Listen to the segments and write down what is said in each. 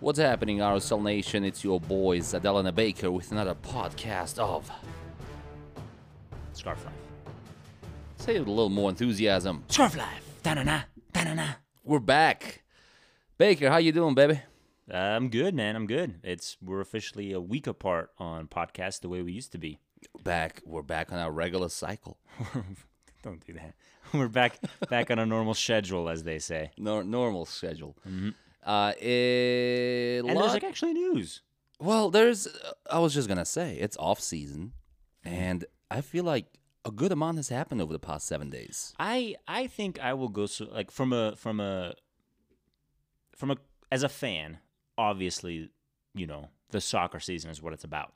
What's happening, RSL Nation? It's your boys, Adele and Baker, with another podcast of Scarf Life. Say it with a little more enthusiasm. Scarf Life. Da-na-na. Da-na-na. We're back. Baker, how you doing, baby? Uh, I'm good, man. I'm good. It's we're officially a week apart on podcast the way we used to be. Back. We're back on our regular cycle. Don't do that. We're back back on a normal schedule, as they say. Nor- normal schedule. Mm-hmm. Uh, it, And there's like actually news. well, there's. Uh, I was just gonna say it's off season, mm-hmm. and I feel like a good amount has happened over the past seven days. I I think I will go so like from a from a from a as a fan, obviously, you know, the soccer season is what it's about.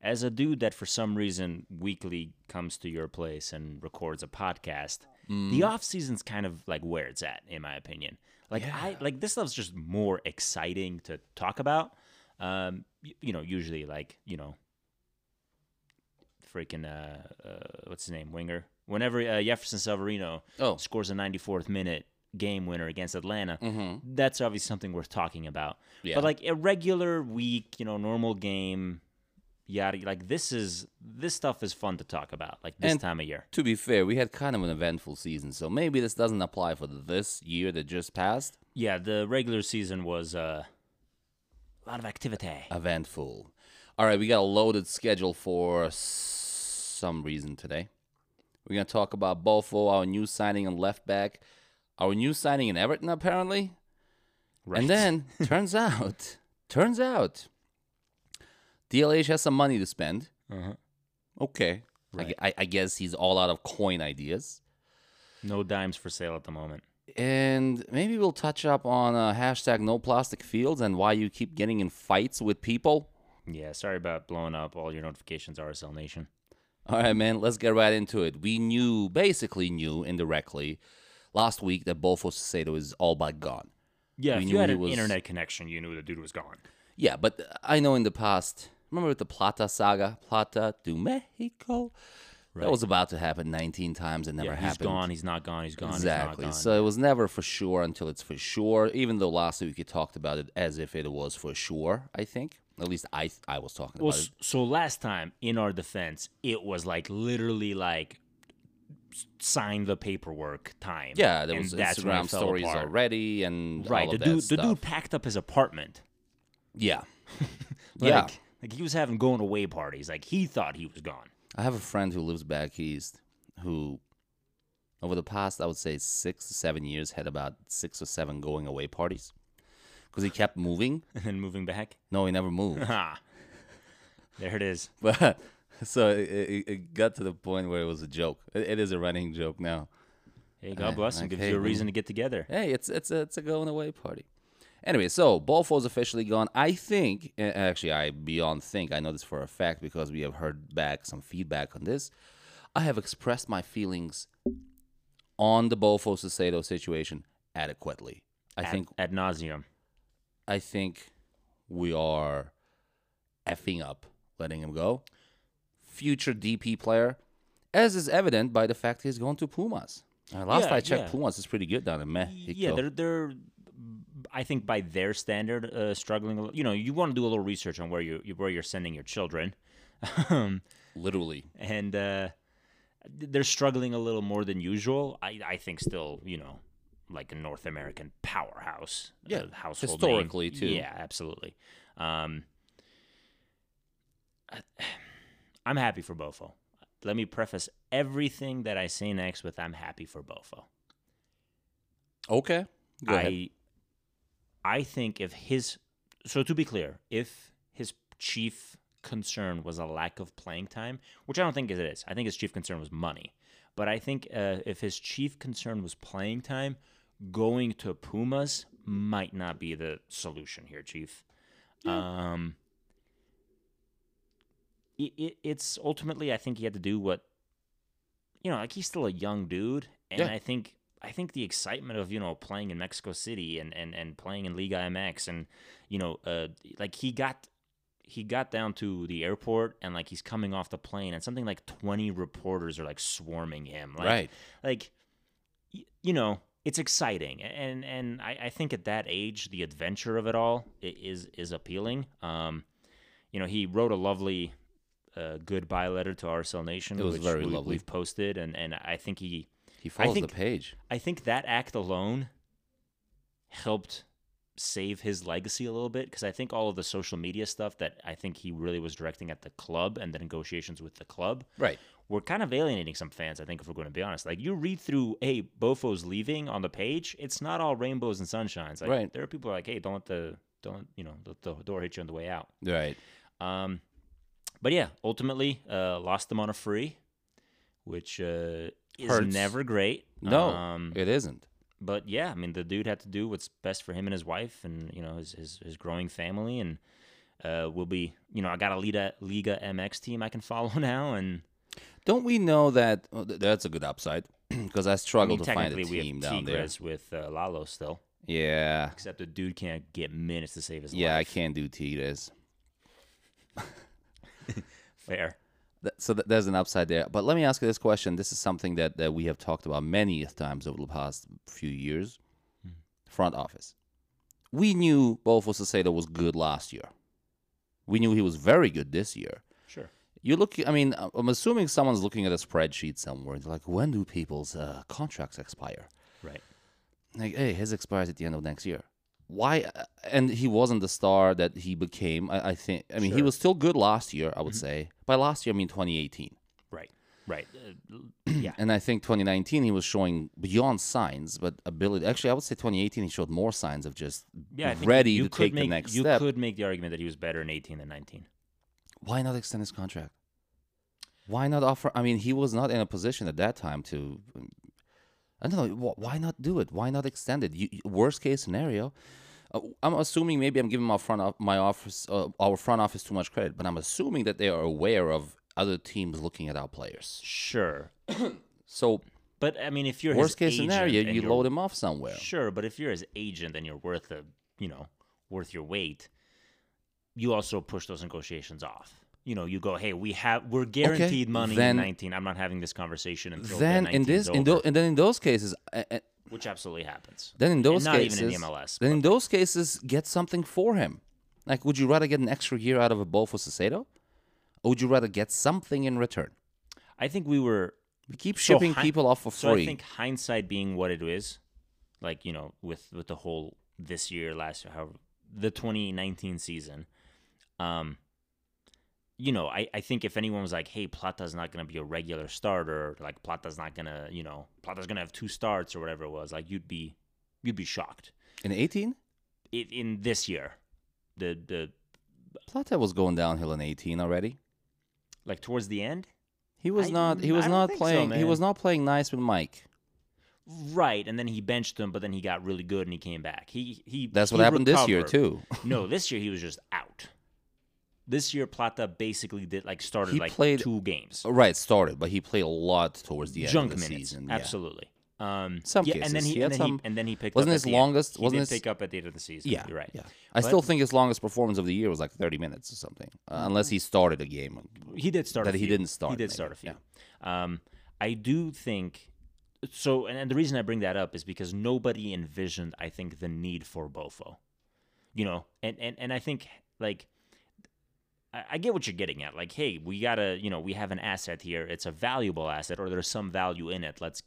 As a dude that for some reason weekly comes to your place and records a podcast, the mm-hmm. off season's kind of like where it's at, in my opinion. Like I like this stuff's just more exciting to talk about. Um, y- you know, usually like you know, freaking uh, uh what's his name, winger. Whenever uh, Jefferson Savarino Oh. scores a 94th minute game winner against Atlanta, Mm-hmm. that's obviously something worth talking about. Yeah. But like a regular week, you know, normal game, yada. Like this is this stuff is fun to talk about. Like this And- time of year. To be fair, we had kind of an eventful season, so maybe this doesn't apply for this year that just passed. Yeah, the regular season was uh, a lot of activity. Eventful. All right, we got a loaded schedule for some reason today. We're gonna talk about Bofo, our new signing on left back, our new signing in Everton apparently, Right. and then turns out, turns out, DLH has some money to spend. Uh-huh. Okay, I Right. I, I guess he's all out of coin ideas. no dimes for sale at the moment. And maybe we'll touch up on uh, hashtag no plastic fields and why you keep getting in fights with people. Yeah, sorry about blowing up all your notifications, RSL Nation. All right, man, let's get right into it. We knew, basically knew indirectly last week that Bofo Saucedo is all but gone. Yeah, We if you had an was- internet connection, you knew the dude was gone. Yeah, but I know in the past, remember with the Plata saga, Plata to Mexico? That was about to happen 19 times and never yeah, he's happened. He's gone. He's not gone. He's gone. Exactly. He's not gone. So it was never for sure until it's for sure. Even though last week you talked about it as if it was for sure. I think at least I I was talking Well, about it. so last time in our defense, it was like literally like sign the paperwork time. Yeah, there was Instagram stories apart. already and Right, the dude, the dude packed up his apartment. Yeah, Like, yeah. Like he was having going away parties. Like he thought he was gone. I have a friend who lives back east who, over the past, I would say six to seven years, had about six or seven going away parties because he kept moving. And then moving back, No, he never moved. there it is. but so it, it, it got to the point where it was a joke. It, it is a running joke now. Hey, God Uh, bless him. like, Gives hey, you a reason to get together. Hey, it's it's a it's a going away party. Anyway, so Bofo's officially gone. I think, actually, I beyond think. I know this for a fact because we have heard back some feedback on this. I have expressed my feelings on the Bofo Saucedo situation adequately. I Ad- think ad nauseum. I think we are effing up letting him go. Future DP player, as is evident by the fact he's going to Pumas. Uh, last Yeah, I checked, yeah. Pumas is pretty good down in Mexico. Yeah, they're they're. I think by their standard, uh, struggling. a li- You know, you want to do a little research on where you where you're sending your children, um, literally. and uh, they're struggling a little more than usual. I I think still, you know, like a North American powerhouse. Yeah, household historically, name. too. Yeah, absolutely. Um, I- I'm happy for Bofo. Let me preface everything that I say next with I'm happy for Bofo. Okay. Go ahead. I I think if his so to be clear, if his chief concern was a lack of playing time, which I don't think it is. I think his chief concern was money. But I think uh, if his chief concern was playing time, going to Pumas might not be the solution here, chief. Um it, it, it's ultimately I think he had to do what you know, like he's still a young dude and Yeah. I think I think the excitement of you know playing in Mexico City and and and playing in Liga MX and you know uh like he got he got down to the airport and like he's coming off the plane and something like 20 reporters are like swarming him like right. like you know it's exciting, and and I, I think at that age, the adventure of it all is is appealing. Um, you know, he wrote a lovely uh, goodbye letter to RSL Nation, It was which very we, lovely. we've posted, and and I think he He follows think- the page. I think that act alone helped save his legacy a little bit because I think all of the social media stuff that I think he really was directing at the club and the negotiations with the club Right. were kind of alienating some fans. I think if we're going to be honest, like you read through, hey, Bofo's leaving on the page, it's not all rainbows and sunshines. Like, Right. There are people who are like, hey, don't let the don't you know the, the door hit you on the way out. Right. Um, but yeah, ultimately, uh, lost them on a free, which uh, is Hurts. never great. No, Um, it isn't. but yeah, I mean, the dude had to do what's best for him and his wife, and you know his his, his growing family, and uh, will be you know I got a Liga Liga MX team I can follow now, and Don't we know that well, th- that's a good upside? Because I I struggle mean, to find a team down there. With uh, Lalo still, Yeah. except the dude can't get minutes to save his life. Yeah, I can't do Tigres. Fair. So th- there's an upside there. But let me ask you this question. This is something that, that we have talked about many times over the past few years. Front office. We knew both Bofo Saucedo was good last year. We knew he was very good this year. Sure. You look. I mean, uh, I'm assuming someone's looking at a spreadsheet somewhere. They're like, when do people's uh, contracts expire? Right. Like, hey, his expires at the end of next year. Why? uh, And he wasn't the star that he became. I, I think. I mean, he Sure. Mm-hmm. was still good last year. I would say. By last year, I mean 2018. Right. Right. Uh, yeah. And I think 2019 he was showing beyond signs, but ability. Actually, I would say 2018 he showed more signs of just Yeah. Ready you to take make, the next You step. could make the argument that he was better in 18 than 19. Why not extend his contract? Why not offer? I mean, he was not in a position at that time to. I don't know. wh- Why not do it? Why not extend it? You, worst case scenario, uh, I'm assuming maybe I'm giving my front of, my office uh, our front office too much credit, but I'm assuming that they are aware of other teams looking at our players. Sure. So But I mean, if you're worst his case scenario, you load him off somewhere. Sure, but if you're his agent and you're worth a, you know, worth your weight, you also push those negotiations off. You know, you go, hey, we have we're guaranteed money then- in 19. I'm not having this conversation until Then in this, in those, and then in those cases, uh, uh, which absolutely happens. then in And those not cases, even in the MLS. then in those cases, get something for him. Like, would you rather get an extra year out of a Bofo Saucedo, or would you rather get something in return? I think we were We keep So shipping hi- people off for So free. I think hindsight being what it is, like you know, with with the whole this year, last year, how the 2019 season, um, you know, I, I think if anyone was like, hey, Plata's not gonna be a regular starter, like Plata's not gonna, you know, Plata's gonna have two starts or whatever it was, like you'd be you'd be shocked. in 18, In, in this year, the the Plata was going downhill in 18 already. like towards the end, He was I- not. He was not think so, playing. he was not playing nice with Mike. right, and then he benched him, but then he got really good and he came back. He he. That's what he happened this year too. No, this year he was just out. This year Plata basically did like started He like played- two games. right, started, but he played a lot towards the end Junk of the minutes, season. yeah. absolutely. Um, Some yeah, and then cases. he, He and, then some- he and then he picked up. wasn't up his at the end. longest- He wasn't did his- pick up at the end of the season. Yeah, you're right. Yeah, I But- still think his longest performance of the year was like 30 minutes or something, uh, unless he started a game. He did start. That a he few. didn't start, He did maybe, start a few. Um, I do think so, and, and the reason I bring that up is because nobody envisioned, I think, the need for Bofo. You know, and and and I think like. I get what you're getting at. Like, hey, we gotta, you know, we have an asset here. It's a valuable asset, or there's some value in it. Let's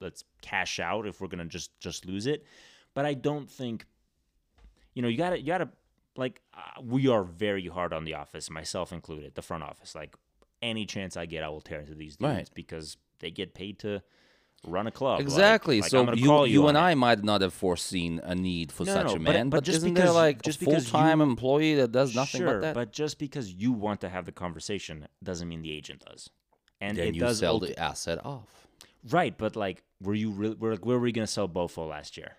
let's cash out if we're gonna just just lose it. But I don't think, you know, you gotta you gotta like uh, we are very hard on the office, myself included, the front office. Like any chance I get, I will tear into these dudes Right. because they get paid to run a club. Exactly. like, I'm so you, you, you and it. I might not have foreseen a need for No, such no, a man, but but, just isn't because- there like just a full time employee that does nothing sure, but that? just because you want to have the conversation doesn't mean the agent does. And then it you does sell the asset off. right, but like, were you really? Were, where were we gonna sell Bofo last year?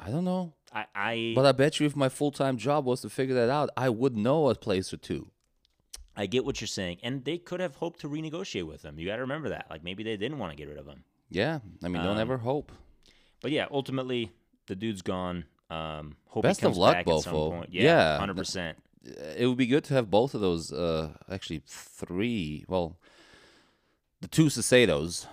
I don't know, I, I, but I bet you if my full time job was to figure that out, I would know a place or two. I get what you're saying, and they could have hoped to renegotiate with him. You got to remember that. Like maybe they didn't want to get rid of him. Yeah, I mean, don't Um, ever hope. But yeah, ultimately the dude's gone. Um, hope Best he of comes luck, back at some Bofo. point. Yeah, Yeah, hundred percent. It would be good to have both of those. Uh, actually, three. Well, the two Saucedos,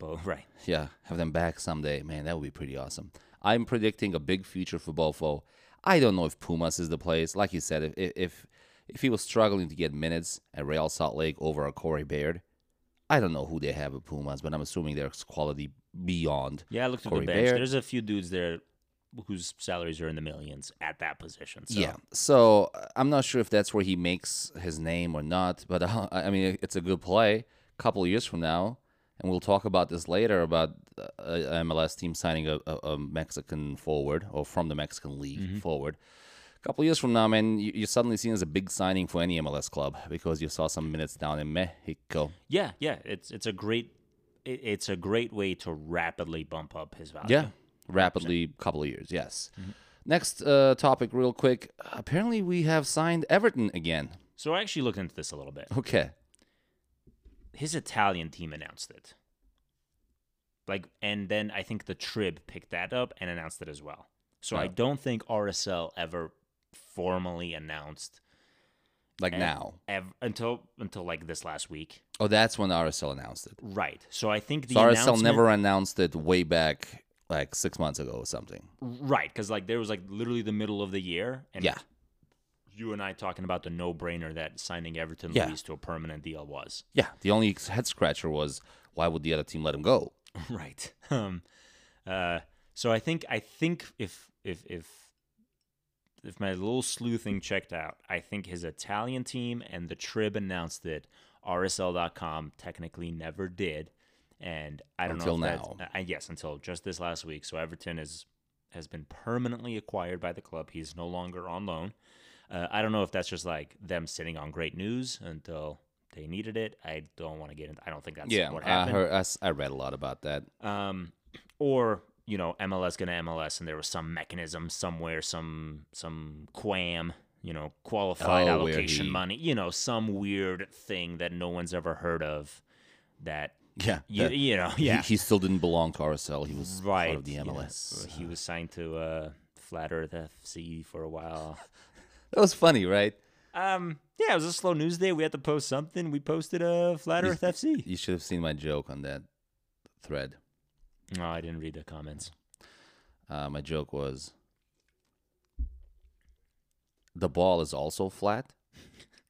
Bofo, right? Yeah, have them back someday. Man, that would be pretty awesome. I'm predicting a big future for Bofo. I don't know if Pumas is the place. Like you said, if if if he was struggling to get minutes at Real Salt Lake over a Corey Baird, I don't know who they have at Pumas, but I'm assuming there's quality beyond. Yeah, I looked at Corey the bench. Baird. There's a few dudes there whose salaries are in the millions at that position. So. Yeah. So uh, I'm not sure if that's where he makes his name or not, but uh, I mean, it's a good play. A couple of years from now, and we'll talk about this later about uh, a MLS team signing a, a, a Mexican forward or from the Mexican League forward. Couple of years from now, man, you, you're suddenly seen as a big signing for any MLS club because you saw some minutes down in Mexico. Yeah, yeah. It's it's a great it's a great way to rapidly bump up his value. Yeah, rapidly, couple of years. Yes. Next uh, topic, real quick. Apparently, we have signed Everton again. So I actually looked into this a little bit. Okay. His Italian team announced it. Like and then I think the Trib picked that up and announced it as well. So I don't think RSL ever formally announced Like ev- now. ev- until until like this last week. Oh, that's when RSL announced it. Right. So I think the So RSL never announced it way back like six months ago or something. Right, because like there was like literally the middle of the year, and Yeah. you and I talking about the no-brainer that signing Everton Yeah. Luis to a permanent deal was. Yeah. The only head scratcher was why would the other team let him go? right. Um. Uh. So I think I think if if if if my little sleuthing checked out, I think his Italian team and the Trib announced it. RSL.com technically never did, and I don't Until know if now. That's, uh, yes, until just this last week. So Everton is has been permanently acquired by the club. He's no longer on loan. Uh, I don't know if that's just like them sitting on great news until they needed it. I don't want to get into. I don't think that's yeah. what I happened. heard. I, I read a lot about that. Um, or you know, MLS gonna MLS, and there was some mechanism somewhere, some some quam, you know, qualified Oh, allocation he- money, you know, some weird thing that no one's ever heard of. That Yeah. you that- you know, he- yeah, He, still didn't belong to RSL. He was right. part of the you MLS. he was signed to uh, Flat Earth FC for a while. that was funny, right? Um, yeah, it was a slow news day. We had to post something. We posted a Flat You- Earth FC. You should have seen my joke on that thread. No, I didn't read the comments. Uh, my joke was the ball is also flat,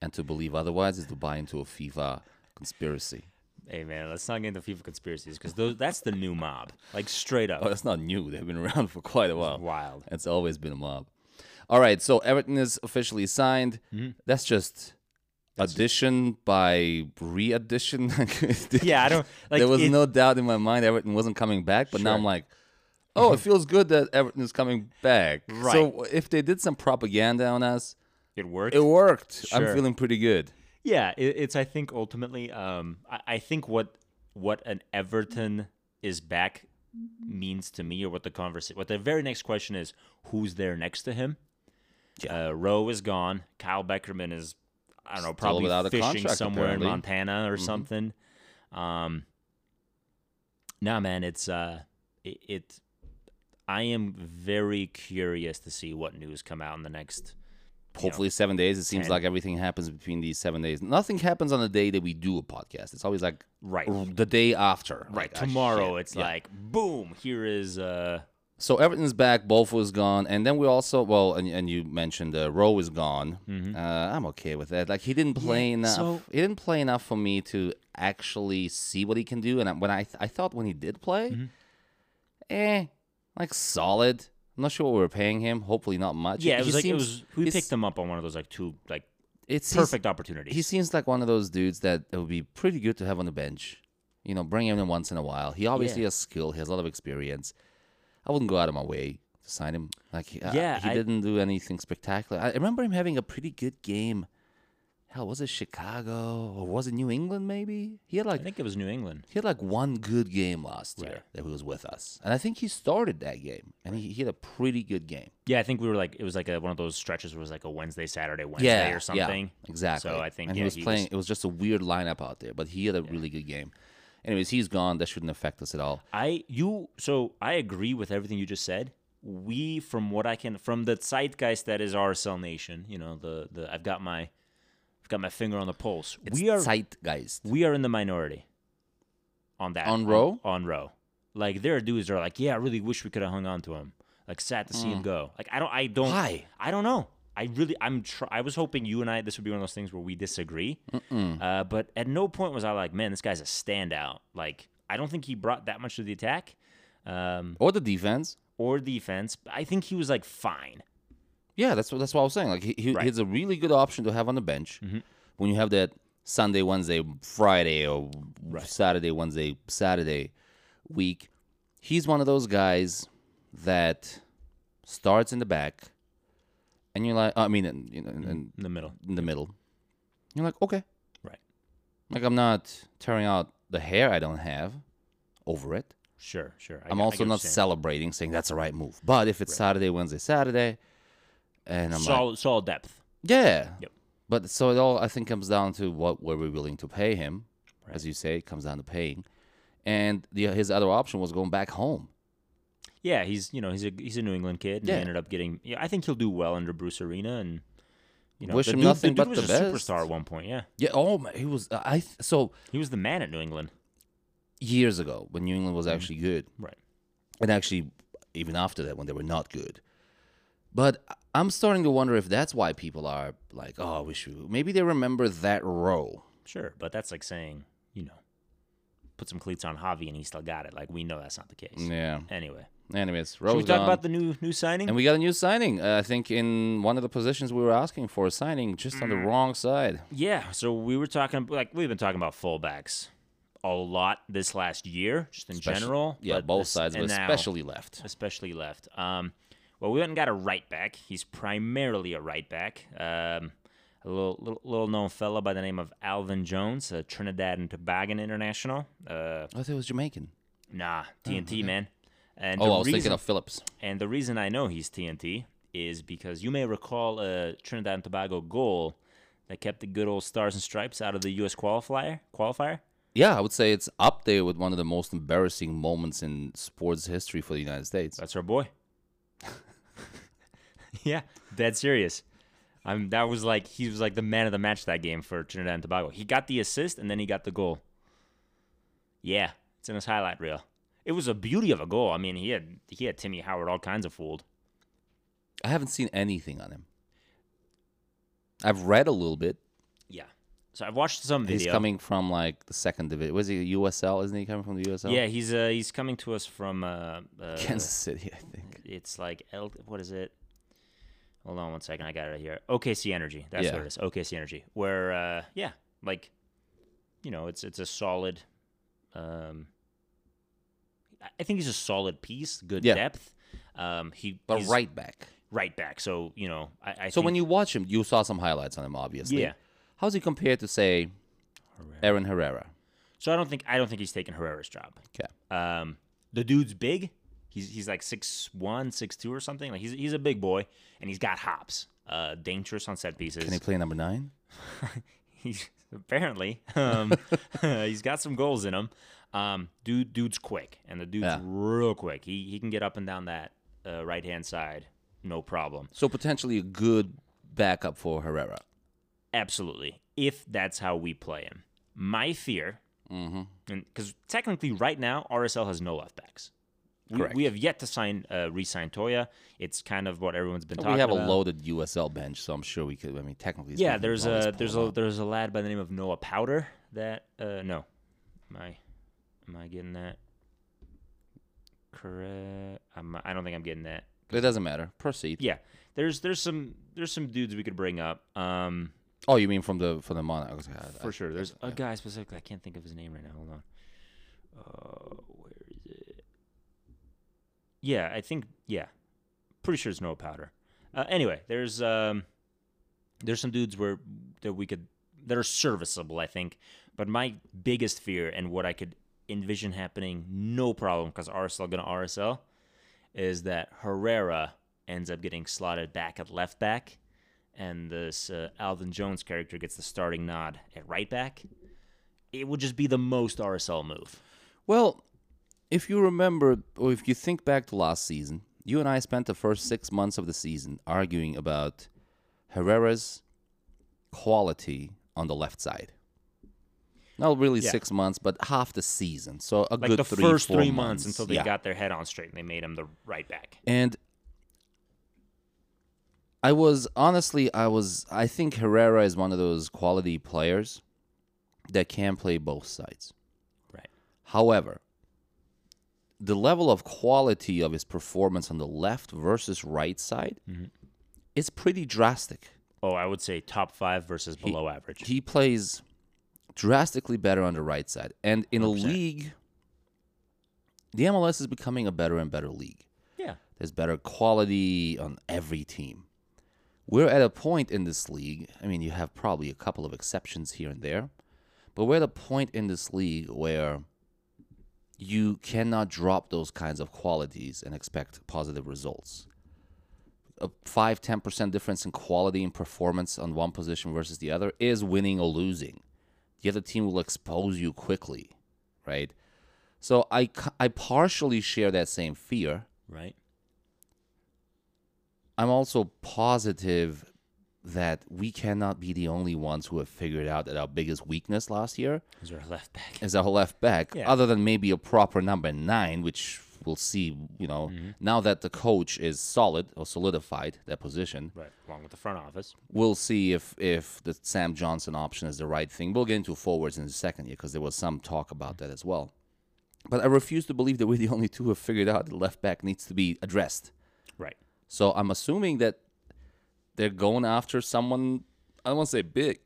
and to believe otherwise is to buy into a FIFA conspiracy. Hey man, let's not get into FIFA conspiracies because that's the new mob. Like straight up. Oh, that's not new. They've been around for quite a while. Wild. It's always been a mob. All right, so Everton is officially signed. Mm-hmm. That's just addition by re-addition. Yeah, I don't like. there was it- no doubt in my mind Everton wasn't coming back, but now I'm like, oh, it feels good that Everton is coming back. Right. So if they did some propaganda on us, It worked. it worked. I'm feeling pretty good. yeah, it, it's. I think ultimately, um, I, I think what what an Everton is back means to me, or what the conversation, what the very next question is, who's there next to him? Yeah. Uh, Rowe is gone. Kyle Beckerman is, I don't know, probably without a fishing contract, somewhere apparently. Mm-hmm. in Montana or something. Um, nah, man, it's uh, it, it. I am very curious to see what news come out in the next. Hopefully, seven days. It seems like everything happens between these seven days. Nothing happens on the day that we do a podcast. It's always like Right. the day after. Right. Like, Tomorrow, shit. it's Yeah. like, boom, here is uh So Everton's back. Both was gone, and then we also well, and, and you mentioned uh, Rowe is gone. Uh, I'm okay with that. Like he didn't play enough. so- he didn't play enough for me to actually see what he can do. And I- when I I thought when he did play, Mm-hmm. eh, like solid. I'm not sure what we were paying him. Hopefully not much. Yeah, it He was like it was we picked him up on one of those like two like It's he's- perfect opportunities. He seems like one of those dudes that it would be pretty good to have on the bench. You know, bring him in once in a while. He obviously Yeah. has skill. He has a lot of experience. I wouldn't go out of my way to sign him. Like, he, uh, Yeah, he I- didn't do anything spectacular. I remember him having a pretty good game. Hell, was it Chicago or was it New England? Maybe he had like I think it was New England. he had like one good game last year that he was with us, and I think he started that game, and he, he had a pretty good game. Yeah, I think we were like it was like a, one of those stretches where it was like a Wednesday, Saturday, Wednesday yeah, or something. Yeah, exactly. So I think and yeah, he was he playing. It was just a weird lineup out there, but he had a really good game. Anyways, he's gone. That shouldn't affect us at all. I you so I agree with everything you just said. We from what I can from the zeitgeist that is RSL Nation, you know, the the I've got my I've got my finger on the pulse. It's we are zeitgeist. we are in the minority on that On Rowe? on, Rowe. Like there are dudes that are like, yeah, I really wish we could have hung on to him. Like sad to see him go. Like I don't, I don't, Mm. Why? I don't know. I really, I'm. Tr- I was hoping you and I, this would be one of those things where we disagree. Uh, but at no point was I like, man, this guy's a standout. Like I don't think he brought that much to the attack, um, Or the defense. or defense. I think he was like fine. Yeah, that's what that's what I was saying. Like he, he Right. he's a really good option to have on the bench when you have that Sunday, Wednesday, Friday, or Saturday, Wednesday, Saturday week. He's one of those guys that starts in the back, and you're like, I mean, in, you know, in, in, In the middle. in the middle. You're like, okay, Right. like I'm not tearing out the hair I don't have over it. Sure, sure. I I also not saying. celebrating, saying that's the right move. But if it's Saturday, Wednesday, Saturday, and I'm like, solid, solid depth. yeah. Yep. But so it all I think comes down to what were we willing to pay him, as you say, it comes down to paying, and the his other option was going back home. Yeah, he's you know he's a he's a New England kid. And Yeah. He ended up getting. Yeah, I think he'll do well under Bruce Arena, and you know, Wish him dude, nothing the but was the a best. superstar at one point. Yeah, Yeah. Oh my, he was. Uh, I th- so he was the man at New England. years ago when New England was mm-hmm. actually good, Right. and actually even after that when they were not good. But I'm starting to wonder if that's why people are like, oh, I wish we. Maybe they remember that Rowe. Sure, but that's like saying you know, put some cleats on Javi and he still got it. Like we know that's not the case. Yeah. Anyway, Anyways, should we talk gone. about the new new signing? And we got a new signing. Uh, I think in one of the positions we were asking for a signing, just on the Mm. wrong side. Yeah, so we were talking like we've been talking about fullbacks a lot this last year, just in Especially- general. Yeah, both this- sides, but and now- especially left. especially left. Um, well, we went and got a right back. He's primarily a right back. Um, a little, little little known fella by the name of Alvin Jones, a Trinidad and Tobago international. Uh, I thought it was Jamaican. nah, TNT man. And Oh, I was reason, thinking of Phillips. and the reason I know he's TNT is because you may recall a Trinidad and Tobago goal that kept the good old stars and stripes out of the U.S. qualifier. Qualifier. Yeah, I would say it's up there with one of the most embarrassing moments in sports history for the United States. That's our boy. yeah, dead serious. I'm. That was like he was like the man of the match that game for Trinidad and Tobago. He got the assist and then he got the goal. Yeah, it's in his highlight reel. It was a beauty of a goal. I mean, he had he had Timmy Howard all kinds of fooled. I haven't seen anything on him. I've read a little bit. Yeah. So I've watched some video. He's coming from like the second division. Was he USL? Isn't he coming from the USL? Yeah, he's uh he's coming to us from uh, uh Kansas City, I think. it's like L what is it? Hold on one second, I got it here. OKC Energy. That's Yeah. what it is. OKC Energy. Where uh yeah, like you know, it's it's a solid um I- think he's a solid piece, good Yeah. depth. Um he But right back. right back. So, you know, I, I So think, when you watch him, you saw some highlights on him, obviously. Yeah. How's he compared to say Aaron Herrera? So I don't think I don't think he's taking Herrera's job. Okay. Um, the dude's big. He's he's like six one, six two or something. Like he's he's a big boy, and he's got hops. Uh, dangerous on set pieces. Can he play number nine? he's apparently um, he's got some goals in him. Um, dude, dude's quick, and the dude's Yeah. real quick. He he can get up and down that uh, right hand side, no problem. So potentially a good backup for Herrera. Absolutely, if that's how we play him. My fear, Mm-hmm. because technically right now RSL has no left backs. We, Correct. we have yet to sign uh, re-sign Toia. It's kind of what everyone's been talking about. We have about. a loaded USL bench, so I'm sure we could. I mean, technically, yeah, there's a there's a there's a lad by the name of Noah Powder that uh no, am I am I getting that correct? I'm, I don't think I'm getting that. It doesn't matter. Proceed. Yeah, there's there's some there's some dudes we could bring up. Um, Oh, you mean from the from the Monarchs? for sure. There's a guy specifically. I can't think of his name right now. Hold on. Uh, where is it? Yeah, I think. Yeah, pretty sure it's Noah Powder. Uh, anyway, there's um, there's some dudes where that we could that are serviceable. I think, but my biggest fear and what I could envision happening, no problem, because RSL gonna RSL, is that Herrera ends up getting slotted back at left back, and this uh, Alvin Jones character gets the starting nod at right back. It would just be the most RSL move. Well, if you remember, or if you think back to last season, you and I spent the first six months of the season arguing about Herrera's quality on the left side. Not really Yeah. six months, but half the season. So a Like good the three, first four three months, until they Yeah. got their head on straight and they made him the right back. And I was honestly, I was, I think Herrera is one of those quality players that can play both sides. Right. However, the level of quality of his performance on the left versus right side Mm-hmm. is pretty drastic. Oh, I would say top five versus below average. He plays drastically better on the right side. And in a 100%. league, the MLS is becoming a better and better league. yeah. There's better quality on every team. We're at a point in this league. I mean, you have probably a couple of exceptions here and there, but we're at a point in this league where you cannot drop those kinds of qualities and expect positive results. A 5 10% difference in quality and performance on one position versus the other is winning or losing. The other team will expose you quickly, right? So I, I partially share that same fear. Right. I'm also positive that we cannot be the only ones who have figured out that our biggest weakness last year Is our left back. is our left back, Yeah. other than maybe a proper number nine, which we'll see, you know, Mm-hmm. now that the coach is solid or solidified that position, Right. Along with the front office. we'll see if if the Sam Johnson option is the right thing. We'll get into forwards in a second here because there was some talk about that as well. But I refuse to believe that we're the only two who have figured out that left back needs to be addressed. Right. So I'm assuming that they're going after someone. I don't want to say big,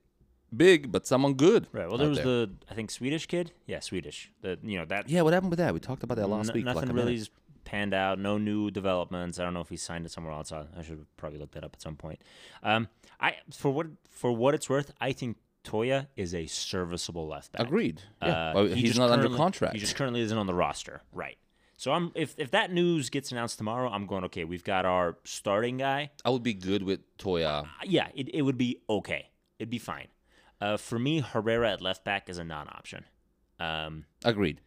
big, but someone good. Right. Well, there was there. the I think Swedish kid. Yeah, Swedish. The you know that yeah. What happened with that? We talked about that last n- week. nothing like really panned out. No new developments. I don't know if he signed it somewhere else. I, I should probably look that up at some point. Um, I for what for what it's worth, I think Toia is a serviceable left back. Agreed. Yeah. Uh, Well, he he's not under contract. He just currently isn't on the roster. Right. So I'm if if that news gets announced tomorrow, I'm going okay. We've got our starting guy. I would be good with Toia. Uh, Yeah, it, it would be okay. It'd be fine. Uh, for me, Herrera at left back is a non-option. Um, Agreed.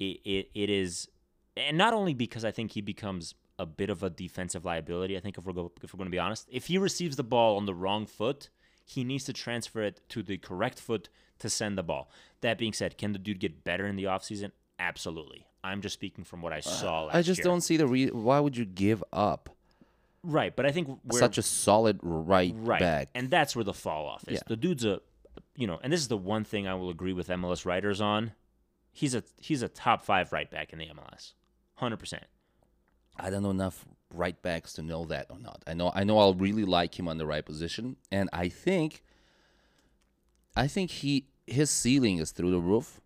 it, it, it is, and not only because I think he becomes a bit of a defensive liability. I think if we're go, if we're going to be honest, if he receives the ball on the wrong foot, he needs to transfer it to the correct foot to send the ball. That being said, can the dude get better in the offseason? Absolutely. I'm just speaking from what I uh, saw last I just year. don't see the reason. why would you give up right, but I think we're such a solid right, right, back? and that's where the fall off is. Yeah. The dude's a, you know, and this is the one thing I will agree with MLS writers on. He's a he's a top five right back in the MLS, hundred percent. I don't know enough right backs to know that or not. I know I know I'll really like him on the right position, and I think I think he his ceiling is through the roof,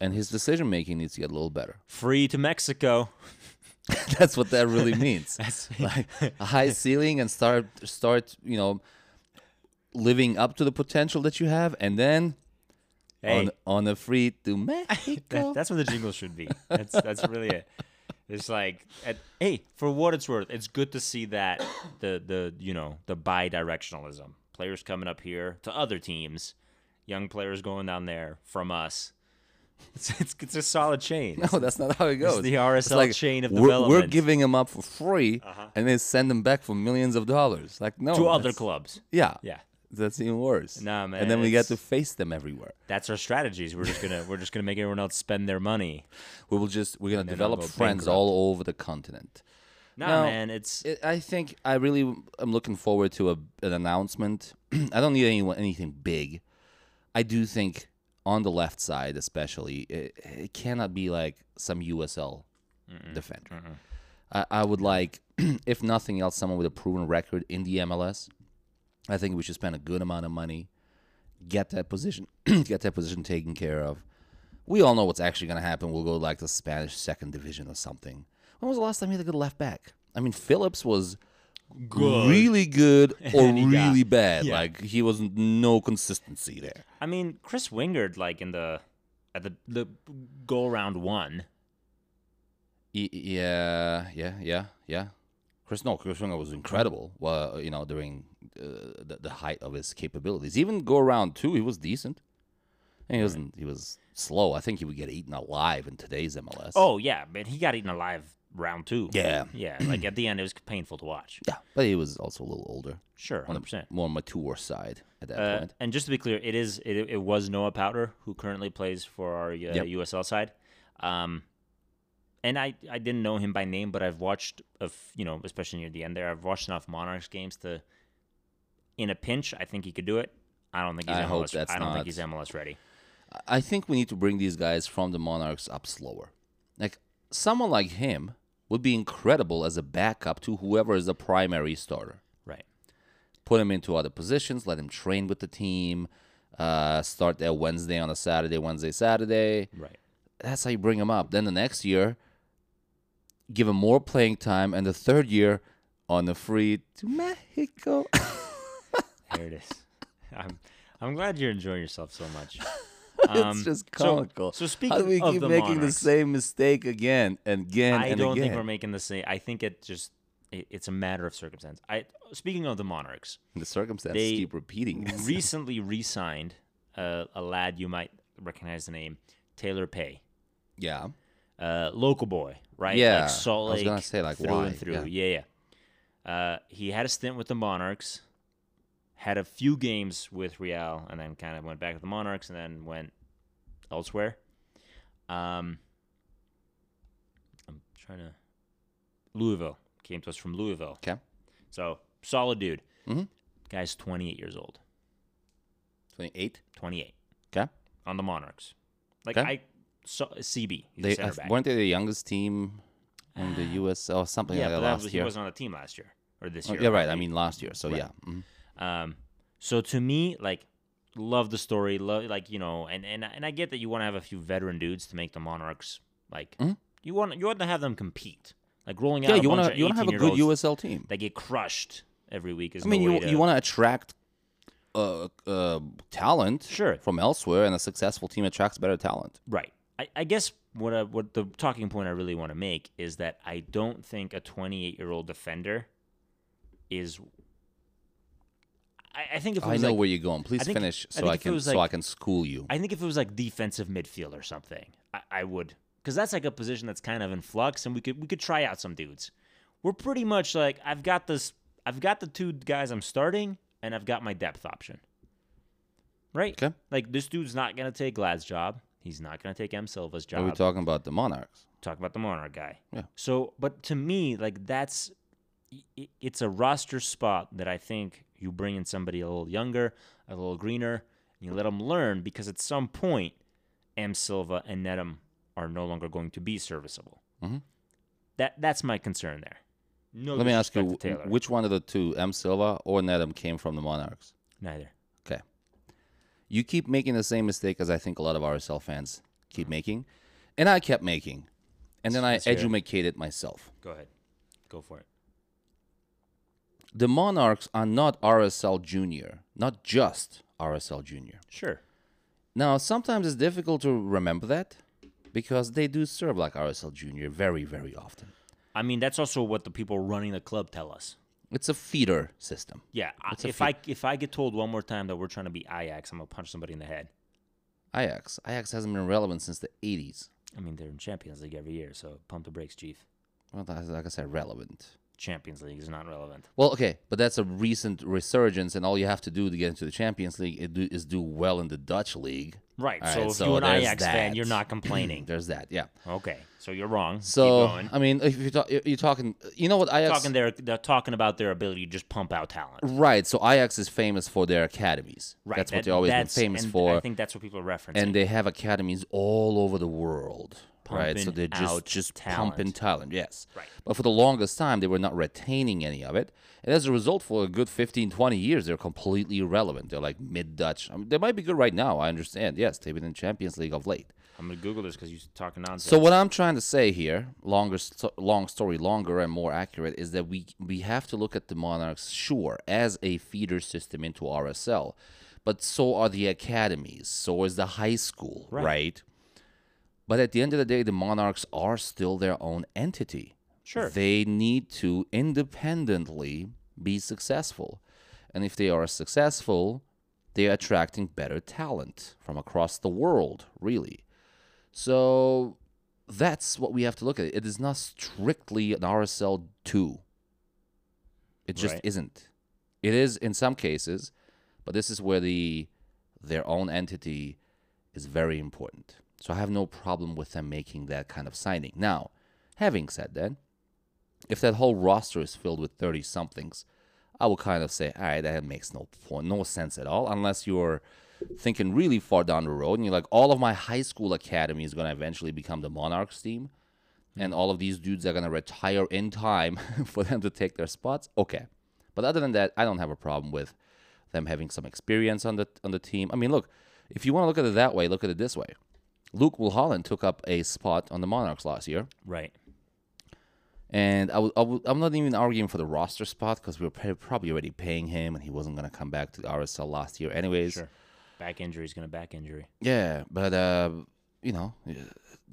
and his decision making needs to get a little better. Free to Mexico. That's what that really means. That's like a high ceiling and start start you know living up to the potential that you have, and then hey, on on a free to that, Mexico. that's what the jingle should be. That's that's really it. It's like, at, hey, for what it's worth, it's good to see that the the you know the bi-directionalism. Players coming up here to other teams, young players going down there from us. It's it's, it's a solid chain. No, that's not how it goes. the RSL chain of we're, We're giving them up for free, Uh-huh. and then send them back for millions of dollars. Like no, to other clubs. Yeah, Yeah, that's even worse. Nah, man, And then we get to face them everywhere. that's our strategies. We're just gonna we're just gonna make everyone else spend their money. We will just we're gonna develop go friends bankrupt. all over the continent. Nah, No, man, it's It, I think I really am looking forward to a, an announcement. I don't need any, anything big. I do think on the left side, especially, it, it cannot be like some USL defender. I, I would like, if nothing else, someone with a proven record in the MLS. I think we should spend a good amount of money, get that position, get that position taken care of. We all know what's actually going to happen. We'll go like the Spanish second division or something. When was the last time we had a good left back? I mean, Phillips was Good. really good or he got- really bad. yeah. Like he was no consistency there. I mean, Chris Wingert, like in the at the the go round one. Y- yeah, yeah, yeah, yeah. Chris, no, Chris Wingert was incredible. Well, you know, during uh, the, the height of his capabilities, even go around two, he was decent. And he wasn't. He was slow. I think he would get eaten alive in today's MLS. Oh yeah, man, he got eaten alive round two. Yeah. yeah. Like at the end, it was painful to watch. Yeah, but he was also a little older, Sure, on hundred the percent. more mature side at that Uh, point. and just to be clear, it is it, it was Noah Powder who currently plays for our uh, Yep. USL side. Um, and I, I didn't know him by name, but I've watched of you know especially near the end there, I've watched enough Monarchs games to. In a pinch, I think he could do it. I don't think he's I MLS. hope that's I don't not- think he's MLS ready. I think we need to bring these guys from the Monarchs up slower. Like someone like him would be incredible as a backup to whoever is the primary starter. Right. Put him into other positions, let him train with the team, uh, start there Wednesday on a Saturday, Wednesday, Saturday. Right. That's how you bring him up. Then the next year, give him more playing time, and the third year on the free to Mexico. There it is. I'm I'm glad you're enjoying yourself so much. it's Um, just comical. So, speaking How do we of keep the making the same mistake again and again I and don't again? think we're making the same. I think it just it, it's a matter of circumstance. I speaking of the Monarchs, the circumstances they keep repeating. recently re-signed uh, a lad you might recognize the name Taylor Peay, yeah. uh, local boy, right? Yeah, like Salt I was Lake gonna say, like, through why? and through. Yeah. Yeah, yeah. Uh, he had a stint with the Monarchs, had a few games with Real, and then kind of went back to the Monarchs, and then went elsewhere. Um, I'm trying to Louisville came to us from Louisville. Okay. So solid dude. Mhm. Guy's 28 years old. 28. 28 Okay. on the Monarchs. Like Okay. I saw CB. He's They uh, weren't they the youngest team in the U.S. or something yeah, like but that that last was, he wasn't on the team last year or this Oh, year. yeah, right. I mean last year. So Right. yeah. mhm. Um, so to me, like, love the story. Love, like, you know, and and and I get that you want to have a few veteran dudes to make the Monarchs like Mhm. you want you want to have them compete. Like rolling out. Yeah, you want to you want to have a good USL team. that get crushed every week. Is I mean, no you to- you want to attract uh, uh, talent Sure. from elsewhere, and a successful team attracts better talent. Right. I, I guess what I, what the talking point I really want to make is that I don't think a 28 year old defender is. I, I think if it I know like, where you're going. Please think- finish so think I can was so I can school you. I think if it was like defensive midfield or something, I, I would because that's like a position that's kind of in flux, and we could we could try out some dudes. We're pretty much like I've got this. I've got the two guys I'm starting, and I've got my depth option. Right. Okay. Like this dude's not gonna take Glad's job. He's not gonna take M Silva's job. Are we talking about the Monarchs? talk about the Monarch guy. Yeah. So, but to me, like that's it's a roster spot that I think you bring in somebody a little younger, a little greener, and you let them learn because at some point, M Silva and Nedum are no longer going to be serviceable. Mhm. That that's my concern there. No Let me ask you, disrespect to wh- Taylor. which one of the two, M. Silva or Nedum, came from the Monarchs? Neither. Okay. You keep making the same mistake as I think a lot of RSL fans keep making, and I kept making, and then I Let's hear myself. Go ahead. Go for it. The Monarchs are not RSL Junior, not just RSL Junior. Sure. Now, sometimes it's difficult to remember that because they do serve like RSL Junior very, very often. I mean, that's also what the people running the club tell us. It's a feeder system. Yeah. I- if I if I get told one more time that we're trying to be Ajax, I'm gonna punch somebody in the head. Ajax. Ajax hasn't been relevant since the 80s. I mean, they're in Champions League every year, so pump the brakes, Chief. Well, that's, like I said, relevant. Champions League is not relevant. Well, okay, but that's a recent resurgence, and all you have to do to get into the Champions League is do, is do well in the Dutch league. Right. All so right, if so you're an Ajax fan, you're not complaining. There's that, yeah. okay. So you're wrong. So Keep going. I mean, if you're, talk, you're talking, you know what Ajax? talking their they're talking about their ability to just pump out talent. right. So Ajax is famous for their academies. Right. That's what they've always been famous for. I think that's what people are referencing. and they have academies all over the world. Right, so they're just just talent. pumping talent. Yes, Right. But for the longest time, they were not retaining any of it, and as a result, for a good 15, 20 years, they're completely irrelevant. They're like mid Dutch. I mean, they might be good right now. I understand. Yes, they've been in Champions League of late. I'm gonna Google this because you're talking nonsense. So what I'm trying to say here, longer, st- long story, longer and more accurate, is that we we have to look at the Monarchs, sure, as a feeder system into RSL, but so are the academies, so is the high school, Right. right? But at the end of the day, the Monarchs are still their own entity. Sure. They need to independently be successful, and if they are successful, they are attracting better talent from across the world, really. So that's what we have to look at. It is not strictly an RSL two. It just Right. isn't. It is in some cases, but this is where the their own entity is very important. So I have no problem with them making that kind of signing. Now, having said that, if that whole roster is filled with 30 somethings, I will kind of say, all right, that makes no no sense at all, unless you're thinking really far down the road and you're like, all of my high school academy is going to eventually become the Monarchs team, and all of these dudes are going to retire in time for them to take their spots. Okay, but other than that, I don't have a problem with them having some experience on the on the team. I mean, look, if you want to look at it that way, look at it this way. Luke Mulholland took up a spot on the Monarchs last year. Right. And I w- I w- I'm not even arguing for the roster spot because we were pa- probably already paying him and he wasn't going to come back to the RSL last year, anyways. Sure. Back injury is gonna back injury. Yeah, but, uh, you know, uh,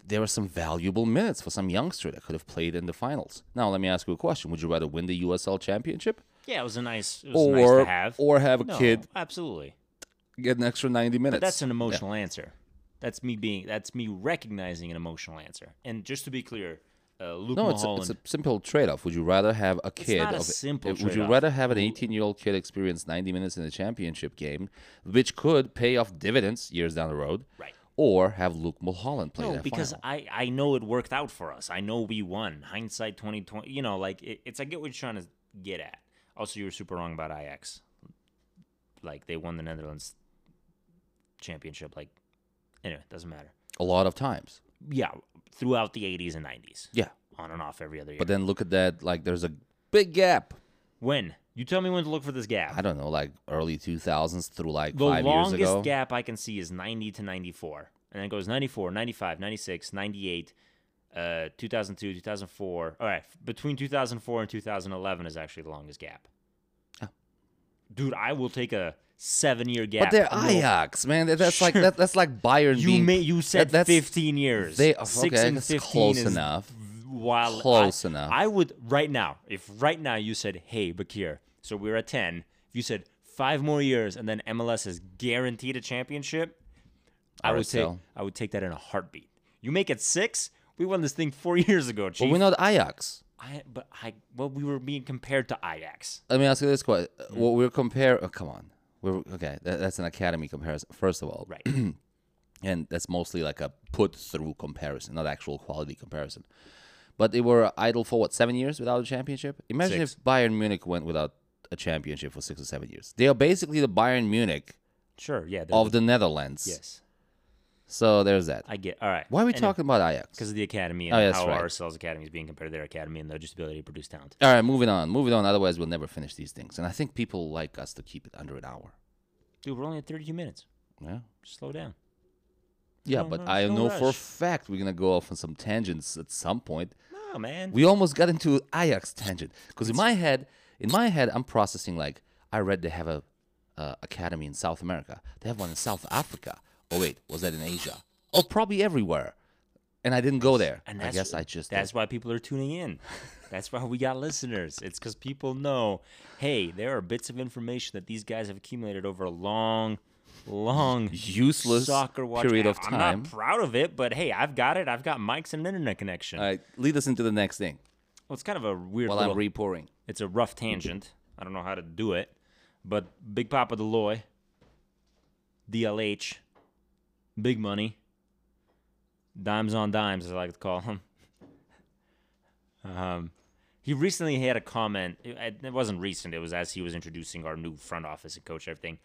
there were some valuable minutes for some youngster that could have played in the finals. Now, let me ask you a question Would you rather win the USL championship Yeah, it was a nice. It was nice or, to have. or have a no, kid absolutely. get an extra 90 minutes? But that's an emotional answer. That's me being. That's me recognizing an emotional answer. And just to be clear, uh, Luke No, it's a, it's a simple trade off. Would you rather have a kid? It's not a of, simple uh, Would you trade-off. rather have an 18 year old kid experience 90 minutes in a championship game, which could pay off dividends years down the road, Right. or have Luke Mulholland play no, that because final? I, I know it worked out for us. I know we won. Hindsight twenty twenty. You know, like it, it's I get what you're trying to get at. Also, you were super wrong about Ajax. Like they won the Netherlands championship. Like anyway, doesn't matter. a lot of times. Yeah, throughout the 80s and 90s, Yeah, on and off every other year. but then look at that. Like, there's a big gap. when you tell me when to look for this gap. I don't know, like early 2000s through like The five years ago. The longest gap I can see is 90 to 94. And then it goes 94, 95, 96, 98, uh, 2002, 2004. All right, between 2004 and 2011 is actually the longest gap. Oh. Dude, I will take a seven year gap. But they're No, Ajax, man. That- That's like that, that's like Bayern. You being, may, you said that's- 15 years. They Six okay, and that's 15 close is enough. While Close I, enough. I would right now, if right now you said, "Hey, Bakir," so we're at 10. If you said five more years and then MLS is guaranteed a championship, I would take. I would take that in a heartbeat. You make it six. We won this thing four years ago, But we're not Ajax. I, but I well, we were being compared to Ajax. Let me ask you this question: Mm. What we're compare? Oh, come on, we're okay. That, that's an academy comparison, first of all, Right. and that's mostly like a put-through comparison, not actual quality comparison. But they were idle for what seven years without a championship. Imagine Six. if Bayern Munich went without a championship for six or seven years. They are basically the Bayern Munich sure. Yeah. they're of the Netherlands. yes. So there's that. I get. All right. Why are we Anyway, talking about Ajax? Because of the academy and Oh, that's how right. RSL's academy is being compared to their academy and their just ability to produce talent. All right, moving on. Moving on. Otherwise, we'll never finish these things. And I think people like us to keep it under an hour. Dude, we're only at 32 minutes. Yeah. Just slow down. Yeah, No, but no, I no know for a fact we're gonna go off on some tangents at some point. No, man. We almost got into Ajax tangent because in my head, in my head, I'm processing like I read they have a uh, academy in South America. They have one in South Africa. Oh wait, was that in Asia? Oh, probably everywhere. And I didn't go there. And I guess I just that's why people are tuning in. That's why we got listeners. It's because people know, hey, there are bits of information that these guys have accumulated over a long, long useless soccer watch. period of time. I'm not proud of it, but hey, I've got it. I've got mics and an internet connection. All right, lead us into the next thing well, it's kind of a weird while little. I'm re-pouring. it's a rough tangent. I don't know how to do it, but Big Papa Dell Loy, DLH, big money, dimes on dimes, as I like to call him. Um, he recently had a comment. It, wasn't recent. It was as he was introducing our new front office and coach, everything,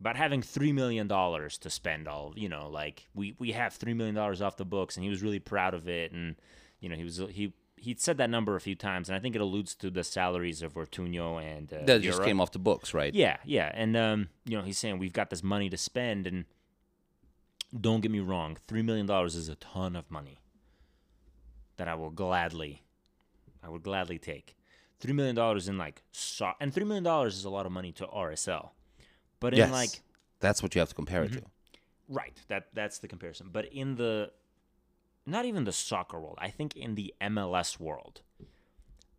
about having three million dollars to spend. All you know, like we we have three million dollars off the books, and he was really proud of it. And you know, he was he he said that number a few times, and I think it alludes to the salaries of Ortuño and uh, That just Vieira. came off the books, right? Yeah, yeah, and um, you know, he's saying we've got this money to spend, and don't get me wrong, three million dollars is a ton of money that I will gladly, I would gladly take. Three million dollars in like, so- and three million dollars is a lot of money to RSL, but in Yes. like, Mm-hmm. that's what you have to compare it to. right, that that's the comparison. But in the, not even the soccer world, I think in the MLS world.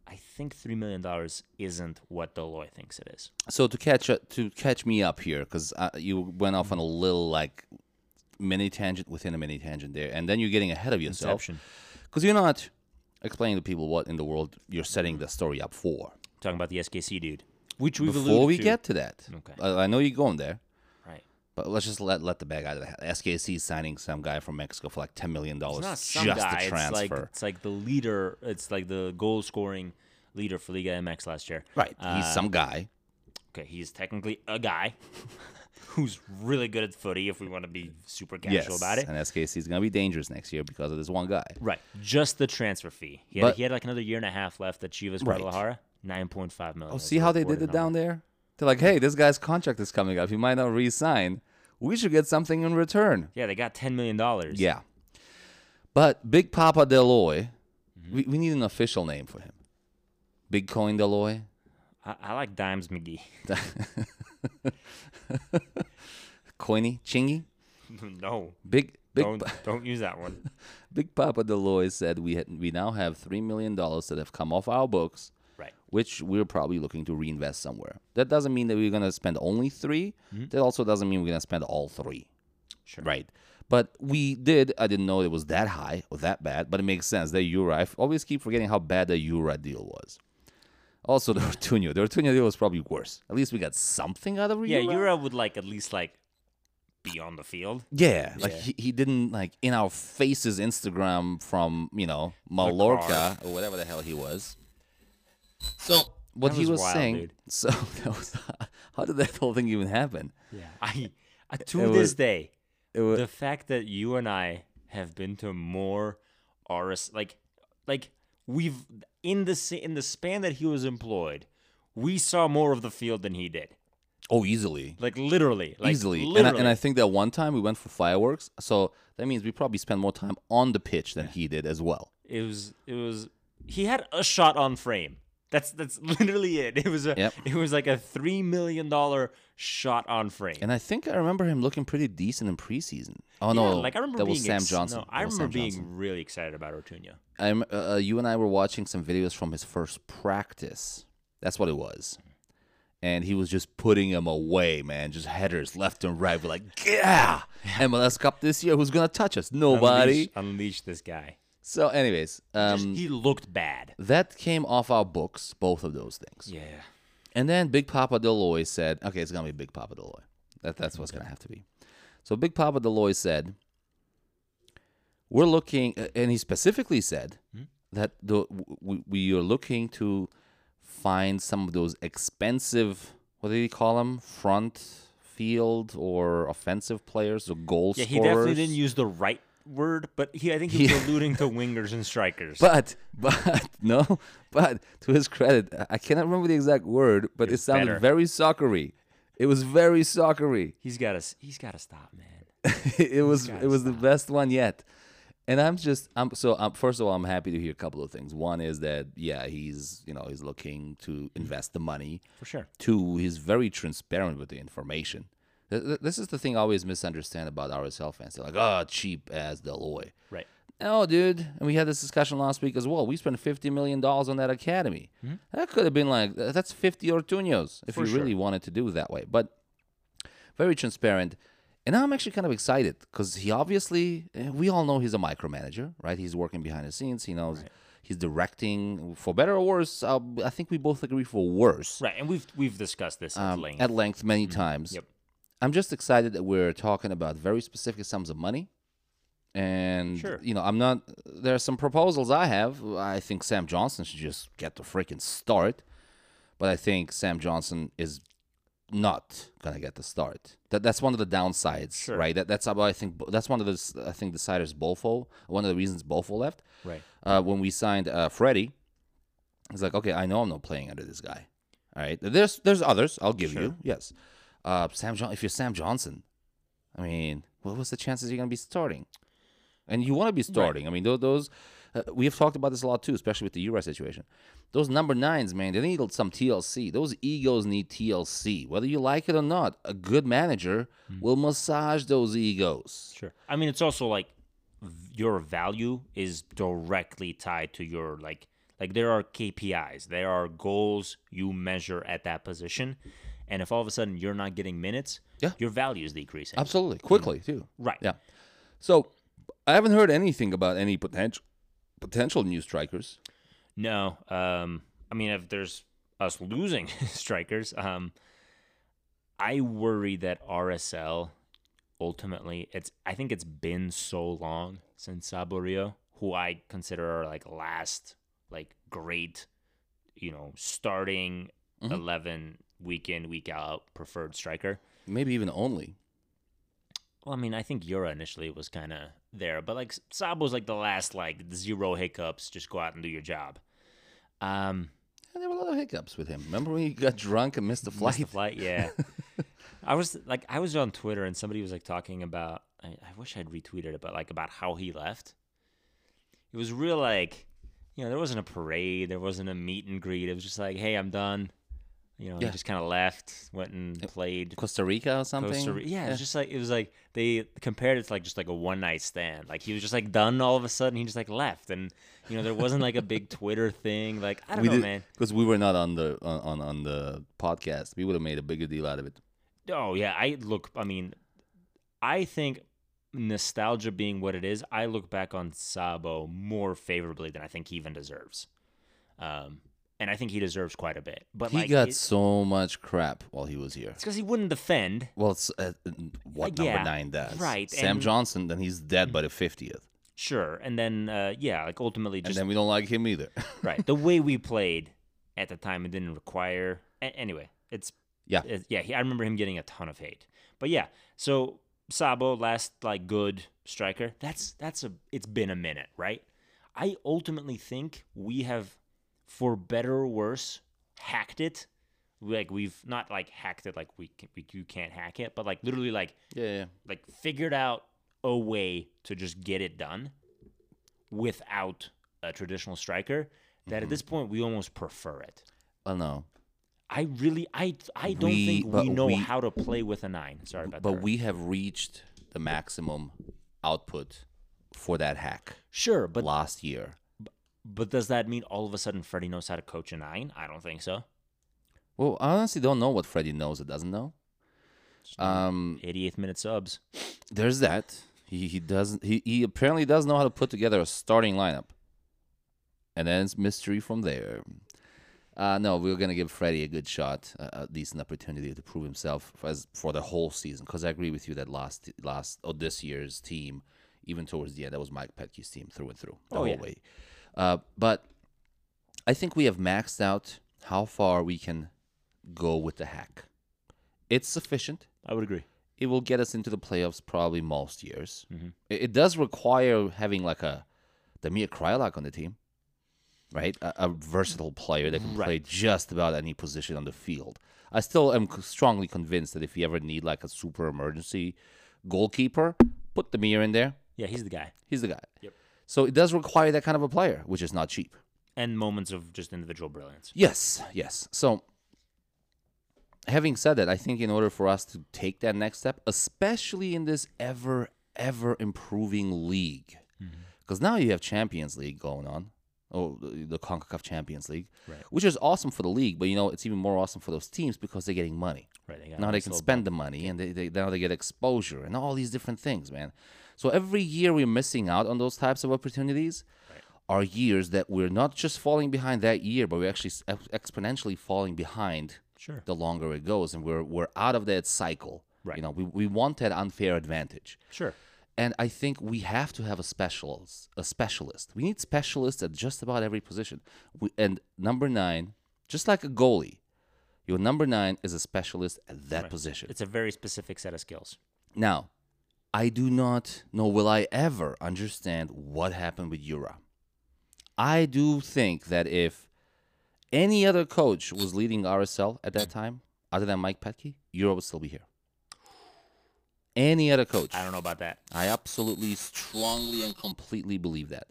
I think three million dollars isn't what Dell Loy thinks it is. So to catch uh, to catch me up here, because uh, you went off on a little like mini tangent within a mini tangent there, and then you're getting ahead of yourself. Because you're not explaining to people what in the world you're setting the story up for. Talking about the SKC dude, which we've Before we to. get to that, Okay. I, I know you're going there, right. but let's just let let the bag out of the. SKC signing some guy from Mexico for like ten million dollars just guy. to It's like transfer. it's like the leader. It's like the goal scoring leader for Liga MX last year. right, he's Uh, some guy. Okay, he's technically a guy who's really good at footy. If we want to be super casual Yes, about it. and SKC is gonna be dangerous next year because of this one guy. Right, just the transfer fee. He had, But- he had like another year and a half left at Chivas Right. Guadalajara. Nine point five million. Oh, see how they did it down there? They're like, hey, this guy's contract is coming up. He might not re-sign. We should get something in return. Yeah, they got ten million dollars. Yeah. But Big Papa Dell Loy, Mm-hmm. we, we need an official name for him. Big Coin Dell Loy. I, I like Dimes McGee. Coiny? Chingy? no, Big Big don't don't use that one. Big Papa Dell Loy said we had, we now have three million dollars that have come off our books, Right. which we're probably looking to reinvest somewhere. That doesn't mean that we're gonna spend only 3 mm-hmm. That also doesn't mean we're gonna spend all three. Sure. Right. But we did. I didn't know it was that high or that bad, but it makes sense. The Yura. I always keep forgetting how bad the Yura deal was. Also, the Ortuño. The Ortuño deal was probably worse. At least we got something out of real. Yeah. Yura would like at least like be on the field. Yeah, like Yeah. He, he didn't like in our faces Instagram from you know Mallorca or whatever the hell he was. So what he was wild, saying. dude. So that was how did that whole thing even happen? Yeah. I, to It this was- day, It was the fact that you and I have been to more RS like like we've in the in the span that he was employed, we saw more of the field than he did. oh easily. Like literally, like easily. And I, and I think that one time we went for fireworks, so that means we probably spent more time on the pitch than he did as well. it was it was he had a shot on frame. That's that's literally it. It was a Yep. it was like a three million dollar shot on frame. And I think I remember him looking pretty decent in preseason. Oh Yeah, no, like I remember that being was Sam ex- Johnson. No, I remember Sam being Johnson. really excited about Ortuño. I'm, uh, you and I were watching some videos from his first practice. That's what it was. And he was just putting him away, man. Just headers left and right. We're like, yeah. MLS Cup this year. Who's gonna touch us? Nobody. Unleash, unleash this guy. So, anyways, Just- um, he looked bad. that came off our books. Both of those things. Yeah. And then Big Papa Dell Loy said, okay, it's going to be Big Papa Dell Loy. That, that's what's going to have to be. So Big Papa Dell Loy said, we're looking, uh, and he specifically said that the, we, we are looking to find some of those expensive, what do you call them? Front field or offensive players or goal scorers. Yeah, he scorers. definitely didn't use the right word, but he I think he was alluding to wingers and strikers. But, but, no, but to his credit, I- cannot remember the exact word, but it, sounded better. very soccery. It was very soccery. he's got to he's got to stop, man. it was it was the best one yet. And I'm just I'm so um, first of all I'm happy to hear a couple of things. One is that yeah he's you know he's looking to invest the money. For sure. Two he's very transparent with the information. Th- th- This is the thing I always misunderstand about RSL fans. They're like oh cheap as Dell Loy. Right. No, dude. And we had this discussion last week as well. We spent fifty million dollars on that academy. That could have been like that's fifty Ortuños if? For you sure. really wanted to do it that way. But very transparent. And now I'm actually kind of excited because he obviously, eh, we all know he's a micromanager, right? He's working behind the scenes. He knows he's directing for better or worse. Uh, I think we both agree for worse Right, and we've we've discussed this at um, length. at length many times. Yep. I'm just excited that we're talking about very specific sums of money. And Sure. you know, I'm not. There are some proposals I have. I think Sam Johnson should just get the freaking start, but I think Sam Johnson is not gonna get the start. That that's one of the downsides, Sure. right? That that's about I think that's one of the I think deciders Bofo. One of the reasons Bofo left. right. Uh, when we signed uh, Freddie, he's like, okay, I know I'm not playing under this guy. All right, there's there's others. I'll give you yes. Uh, Sam John, if you're Sam Johnson, I mean, what was the chances you're gonna be starting? And you want to be starting. I mean, tho- those uh, we have talked about this a lot too, especially with the Yura situation. Those number nines, man, they need some TLC. Those egos need TLC, whether you like it or not. A good manager will massage those egos. Sure. I mean, it's also like your value is directly tied to your like like there are KPIs. There are goals you measure at that position. And if all of a sudden you're not getting minutes, Yeah. your value is decreasing. Absolutely, quickly too. Right. Yeah. So I haven't heard anything about any potential potential new strikers. No, um, I mean if there's us losing strikers, um, I worry that RSL ultimately it's I think it's been so long since Saborio, who I consider our like last like great, you know, starting eleven week in week out preferred striker. Maybe even only. Well, I mean, I think Yura initially was kind of there, but like Sabo's like the last like zero hiccups, just go out and do your job. Um, And there were a lot of hiccups with him. Remember when he got drunk and missed the flight? Missed the flight, yeah. I was like, I was on Twitter and somebody was like talking about. I, I wish I'd retweeted it, but like about how he left. It was real like, you know, there wasn't a parade, there wasn't a meet and greet. It was just like, hey, I'm done. You know, Yeah. he just kind of left, went and played. Costa Rica or something? Costa Rica. Yeah, it was just like it was like they compared it to like just like a one night stand. Like he was just like done all of a sudden. He just like left, and you know there wasn't like a big Twitter thing. Like I don't we know, did man. because we were not on the on, on on the podcast. We would have made a bigger deal out of it. Oh yeah, I look. I mean, I think nostalgia being what it is, I look back on Sabo more favorably than I think he even deserves. Um, and I think he deserves quite a bit. But He like, got it- so much crap while he was here. it's because he wouldn't defend. Well, it's uh, what Uh, number nine does. right, Sam and- Johnson, then he's dead by the fiftieth, Sure, and then uh, yeah, like ultimately and just then we don't like him either. right the way we played at the time it didn't require a- anyway it's Yeah. it- yeah he, i remember him getting a ton of hate but yeah so sabo last like good striker that's that's a it's been a minute right i ultimately think we have for better or worse hacked it like we've not like hacked it like we, can, we you can't hack it but like literally like yeah, yeah. like figured out a way to just get it done without a traditional striker that Mm-hmm. at this point we almost prefer it. Well, no, I really I I don't We- think we know we- how to play with a nine. Sorry about but that. But we have reached the maximum output for that hack sure, but last year. But does that mean all of a sudden Freddie knows how to coach a nine? I don't think so. Well, I honestly don't know what Freddie knows or doesn't know. Um, 88th minute subs. there's that. He he doesn't. He, he apparently does know how to put together a starting lineup, and then it's mystery from there. Uh, no, we're gonna give Freddie a good shot, a, a decent opportunity to prove himself for, as, for the whole season. Because I agree with you that last last or this year's team, even towards the end, that was Mike Petke's team through and through the Oh, whole yeah. way. Uh, but I think we have maxed out how far we can go with the hack. It's sufficient I would agree. it will get us into the playoffs probably most years. Mm-hmm. It, it does require having like a Damir Kreilach on the team, right? A, a versatile player that can play just about any position on the field. I still am strongly convinced that if you ever need like a super emergency goalkeeper, put Damir in there. Yeah, he's the guy. He's the guy. Yep. So it does require that kind of a player, which is not cheap. And moments of just individual brilliance. Yes, yes. So, having said that, I think in order for us to take that next step, especially in this ever, ever improving league, mm-hmm. because now you have Champions League going on, oh, the the CONCACAF Champions League, Right. which is awesome for the league, but you know, it's even more awesome for those teams because they're getting money. Right. They Now they can spend the money and they, they now they get exposure and all these different things, man. So every year we're missing out on those types of opportunities are years that we're not just falling behind that year, but we're actually exponentially falling behind Sure. the longer it goes, and we're we're out of that cycle. Right. You know, we, we want that unfair advantage. Sure. And I think we have to have a specialist. A specialist. We need specialists at just about every position. We, and number nine, just like a goalie, your number nine is a specialist at that position. It's a very specific set of skills. Now, I do not know will I ever understand what happened with Yura. I do think that if any other coach was leading RSL at that time, other than Mike Petke, Yura would still be here. Any other coach. I don't know about that. I absolutely, strongly, and completely believe that.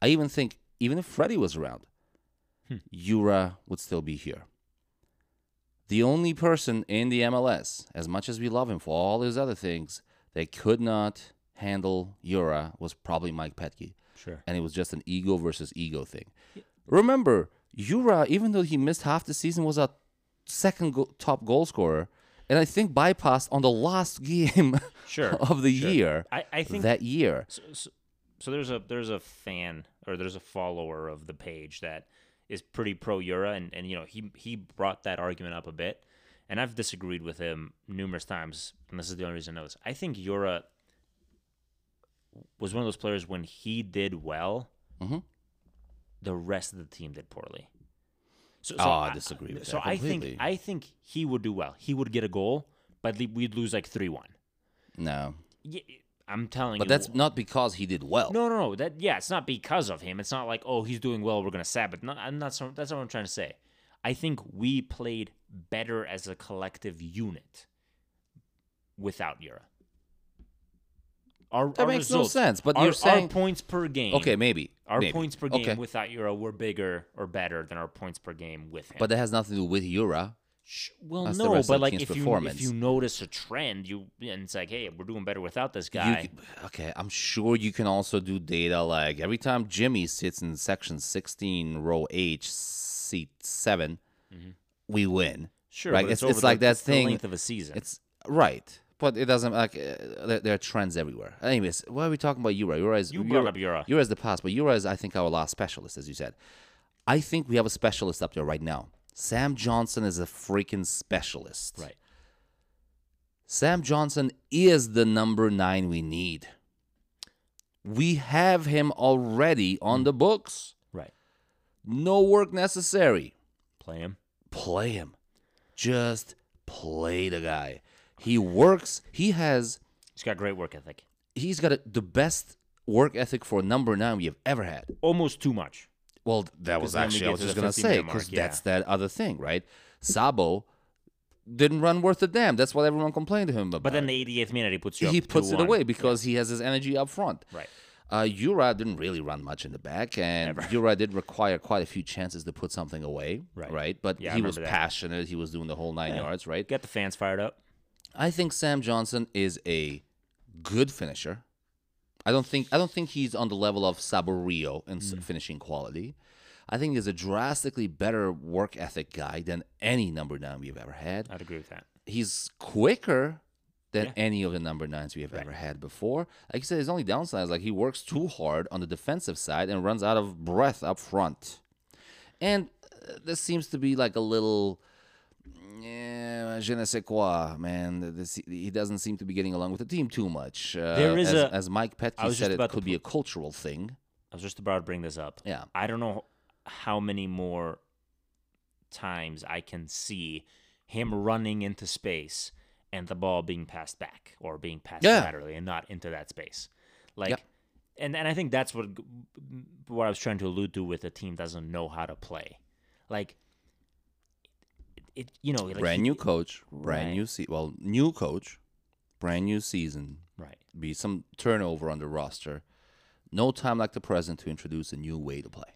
I even think, even if Freddie was around, hmm. Yura would still be here. The only person in the MLS, as much as we love him for all his other things, that could not handle Yura was probably Mike Petke. Sure. And it was just an ego versus ego thing. Remember, Yura, even though he missed half the season, was a second go- top goal scorer. And I think bypassed on the last game Sure. of the sure. year I, I think that year. so, so, so there's a there's a fan or there's a follower of the page that is pretty pro Yura, and and you know he he brought that argument up a bit, and I've disagreed with him numerous times, and this is the only reason I know this. I think Yura was one of those players when he did well, Mhm. the rest of the team did poorly. So, Oh, I disagree with so that I think. I think he would do well. He would get a goal, but we'd lose like three one. No, Yeah, I'm telling but you. But that's not because he did well. No, no, no. That yeah, it's not because of him. It's not like oh he's doing well. We're gonna sab it. No, I'm not. So, that's not what I'm trying to say. I think we played better as a collective unit without Yura. Our, That our makes no sense, but our, you're saying- our points per game. Okay, maybe. Our maybe. points per game Okay. without Yura were bigger or better than our points per game with him. But that has nothing to do with Yura. Well, That's no, but like if you if you notice a trend, you and it's like, hey, we're doing better without this guy. c- okay, I'm sure you can also do data like every time Jimmy sits in section 16, row H, seat 7, we win. sure, right, it's- over it's the- like that it's the thing- length of a season. It's right, but it doesn't like uh, there, there are trends everywhere. Anyways, why are we talking about Yura? Yura is You brought up Yura. Yura is the past, but Yura is I think our last specialist, as you said. I think we have a specialist up there right now. Sam Johnson is a freaking specialist. right. Sam Johnson is the number nine we need. We have him already on the books. No work necessary. Play him. Play him. Just play the guy. He works. He has. He's got great work ethic. He's got a, the best work ethic for a number nine we have ever had. Almost too much. Well, that was actually I was just gonna say because yeah. that's that other thing, right? Sabo didn't run worth a damn. That's what everyone complained to him about. But then the 88th minute, he puts you he puts it 2-1. away because he has his energy up front. Right. Uh, Yura didn't really run much in the back, and Yura did require quite a few chances to put something away, Right. right? But Yeah, he was that. passionate. He was doing the whole nine yards, right? Get the fans fired up. I think Sam Johnson is a good finisher. I don't think I don't think he's on the level of Saborio in Mm. finishing quality. I think he's a drastically better work ethic guy than any number nine we've ever had. I'd agree with that. He's quicker than Yeah. any of the number nines we have ever had before. Like I said, his only downside is like he works too hard on the defensive side and runs out of breath up front. And uh, this seems to be like a little, yeah, je ne sais quoi, man. This, he doesn't seem to be getting along with the team too much. Uh, There is as, a- as Mike Petke said, it could be a cultural thing. I was just about to bring this up. Yeah. I don't know how many more times I can see him running into space and the ball being passed back or being passed Yeah. laterally and not into that space. Like, Yeah. and, and I think that's what what I was trying to allude to with a team doesn't know how to play. Like, it, it you know, like brand he- new coach, brand Right. new se- well, new coach, brand new season, right? be some turnover on the roster. No time like the present to introduce a new way to play.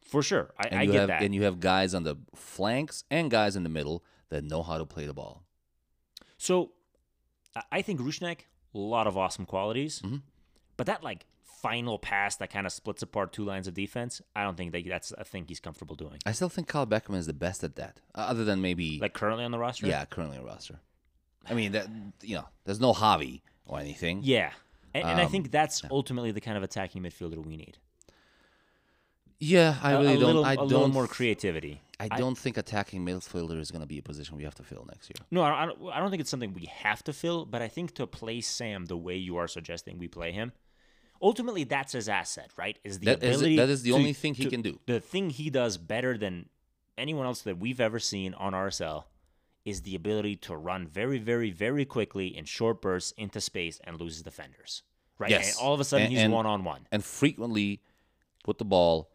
For sure, I, And I you get have that. and you have guys on the flanks and guys in the middle that know how to play the ball. So I- think Rusnak, a lot of awesome qualities, Mm-hmm. but that like final pass that kind of splits apart two lines of defense, I don't think that that's a thing he's comfortable doing. I still think Kyle Beckerman is the best at that, other than maybe Like currently on the roster, yeah, currently a roster. I mean that you know, there's no Javi or anything. yeah, and, and I Um, think that's ultimately the kind of attacking midfielder we need. Yeah, I really a, don't. little, I a don't. little more creativity. I don't think attacking midfielder is going to be a position we have to fill next year. No, I don't, I don't think it's something we have to fill, but I think to play Sam the way you are suggesting we play him, ultimately that's his asset, right? Is the That is- ability that is the to- only thing he to- can do. The thing he does better than anyone else that we've ever seen on RSL is the ability to run very, very, very quickly in short bursts into space and loses defenders. Right? Yes. And all of a sudden And- he's one on one. And frequently put the ball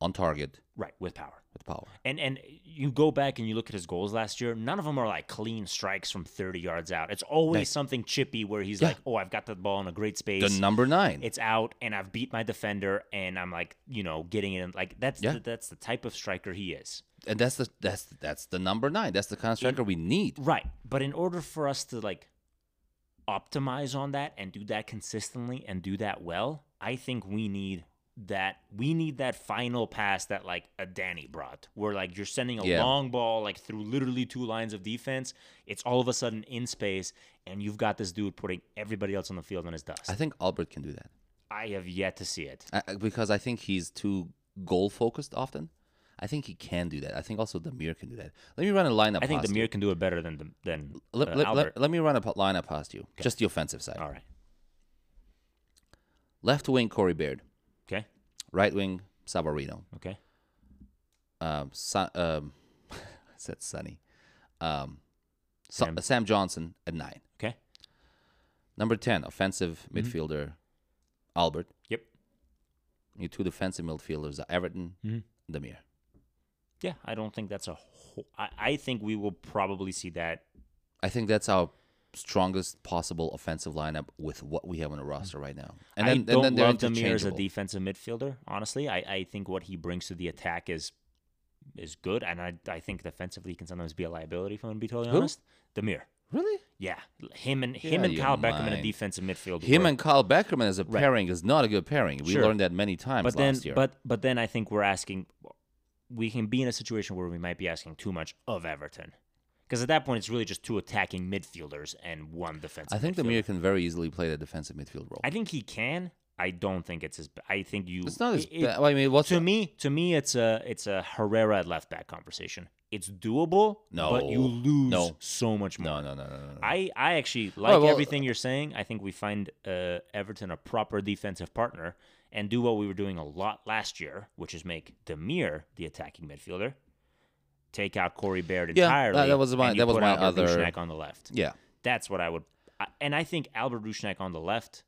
on target Right, with power. with power. And and you go back and you look at his goals last year. None of them are like clean strikes from 30 yards out. It's always Nice. something chippy where he's Yeah. like, "Oh, I've got the ball in a great space. The number nine. it's out, and I've beat my defender, and I'm like, you know, getting it. In. Like that's Yeah. the, that's the type of striker he is. and that's the that's that's the number nine. That's the kind of striker we need. Right. But in order for us to like optimize on that and do that consistently and do that well, I think we need that we need that final pass that like a Danny brought where like you're sending a Yeah. long ball like through literally two lines of defense it's all of a sudden in space and you've got this dude putting everybody else on the field on his dust I think Albert can do that. I have yet to see it. I, because I think he's too goal focused often. I think he can do that. I think also Damir can do that. Let me run a lineup. I think past you. Can do it better than the- than Let, uh, let, Albert. let, let me run a lineup past you. Just the offensive side. All right. Left wing Corey Baird. Right wing Savarino. Okay. Um, um, I said Sunny. Um, Sa- Sam. Sam Johnson at nine. Okay. Number ten, offensive midfielder Albert. Yep. Your two defensive midfielders are Everton, Mhm. Damir. Yeah, I don't think that's a. Whole, I, I think we will probably see that. I think that's our strongest possible offensive lineup with what we have on the roster right now. And then, I don't then they're love Damir as a defensive midfielder. Honestly, I, I think what he brings to the attack is is good, and I I think defensively he can sometimes be a liability. If I'm gonna be totally Who? honest, Damir. Really? Yeah, him and him Yeah, and Kyle Beckerman in a defensive midfield. Him were- and Kyle Beckerman as a Right. pairing is not a good pairing. We Sure. learned that many times but then last year. but but then I think we're asking we can be in a situation where we might be asking too much of Everton. Because at that point, it's really just two attacking midfielders and one defensive. I think midfielder. Damir can very easily play the defensive midfield role. I think he can. I don't think it's as. I think you. it's not as it- bad. I mean, what's to the- me, to me, it's a it's a Herrera at left back conversation. It's doable, No, but you lose No. so much more. No, no, no, no, no. no. I, I actually like well- everything you're saying. I think we find uh, Everton a proper defensive partner and do what we were doing a lot last year, which is make Damir the attacking midfielder, take out Corey Baird Yeah, entirely. that- that was my- and you that was put my Albert other- Rusnak on the left. yeah. That's what I would. And I think Albert Rusnak on the left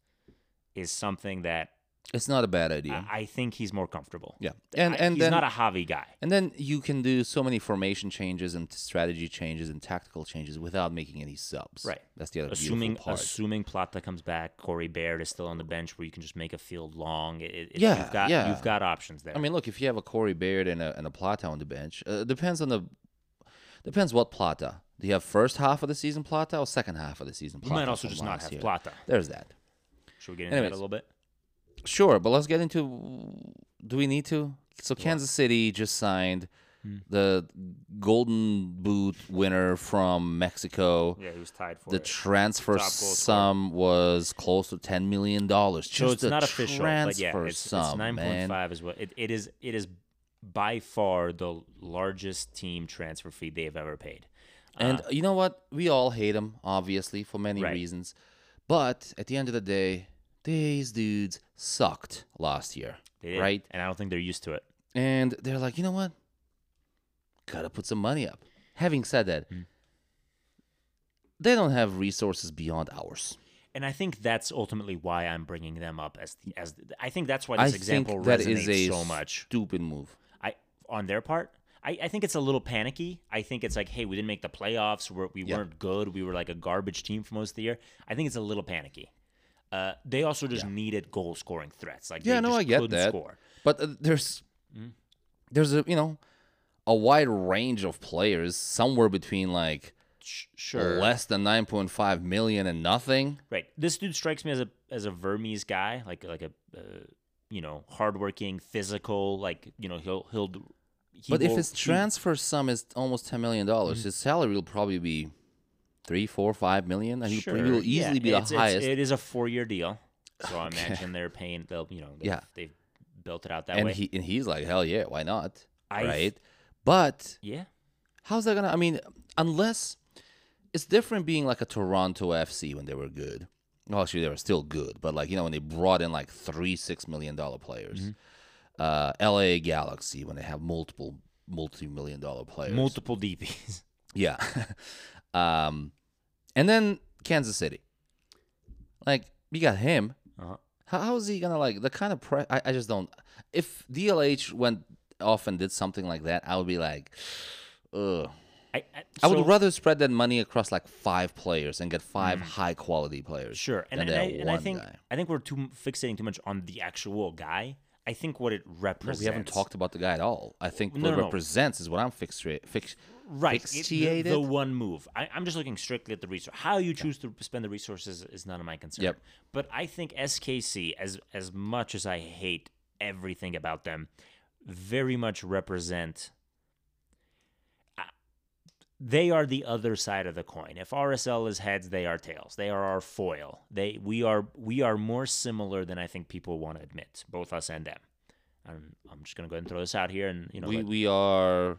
is something that It's not a bad idea. I, I think he's more comfortable. yeah. And I- and he's then not a Javi guy. and then you can do so many formation changes and strategy changes and tactical changes without making any subs. Right. That's the other Assuming part. assuming Plata comes back, Corey Baird is still on the bench, where you can just make a field long. It, it- Yeah, you've got, yeah. you've got options there. I mean, look, if you have a Corey Baird and a and a Plata on the bench, uh, depends on the depends what Plata. Do you have first half of the season Plata or second half of the season Plata you might also just not have year? Plata. There's that. Should we get into that a little bit? Sure, but let's get into. Do we need to? So Kansas City just signed Hmm. the Golden Boot winner from Mexico. Yeah, he was tied for The it. transfer Top goal sum was close to ten million dollars. so it's not official, but yeah, transfer it's, sum, it's nine point five is what it, it is. It is by far the largest team transfer fee they've ever paid. And you know what? We all hate him, obviously, for many Right. reasons. But at the end of the day, these dudes sucked last year, They did, right? And I don't think they're used to it. And they're like, you know what? Gotta put some money up. Having said that, Hmm. they don't have resources beyond ours. And I think that's ultimately why I'm bringing them up as the, as the, I think that's why I this example think that resonates is a so much. stupid move. I on their part. I, I think it's a little panicky. I think it's like, hey, we didn't make the playoffs. We're, we Yeah. weren't good. We were like a garbage team for most of the year. I think it's a little panicky. Uh, they also just needed goal scoring threats. Like Yeah, no, I get that. Score. But uh, there's Hmm. there's a you know a wide range of players, somewhere between like sure. less than nine point five million and nothing. Right. This dude strikes me as a as a Vermes guy, like like a uh, you know hardworking, physical. Like you know he'll he'll. He But if his he- transfer sum is almost ten million dollars, Mm-hmm. his salary will probably be three, four, five million, he Sure, will easily yeah, be the it's- it's- highest. It is a four year deal, so I imagine they're paying. They'll you know they've, Yeah. they've built it out that and way. he and he's like, hell yeah, why not? I- right? But yeah. how's that gonna? I mean, unless it's different being like a Toronto FC when they were good. Well, actually, they were still good, but like you know when they brought in like three six million dollar players. Mm-hmm. Uh, L.A. Galaxy when they have multiple multi million dollar players. Multiple DPs. Yeah. um, and then Kansas City. Like you got him. Uh-huh. How, how is he gonna like the kind of press? I, I just don't. If DLH went off and did something like that, I would be like, ugh. I, I, I so- would rather spread that money across like five players and get five high quality players. Sure, and, and, I, and I think guy. I think we're too fixating too much on the actual guy. I think what it No, represents. we haven't talked about the guy at all. I think No, what no, it no. represents is what I'm fixated. Fix, right. it- the, the one move. I, I'm just looking strictly at the resource. How you choose to spend the resources is none of my concern. Yep. But I think SKC, as as much as I hate everything about them, very much represent. They are the other side of the coin. If RSL is heads, they are tails. They are our foil. They we are we are more similar than I think people want to admit, both us and them. I'm, I'm just gonna go ahead and throw this out here, and you know, we let- we are.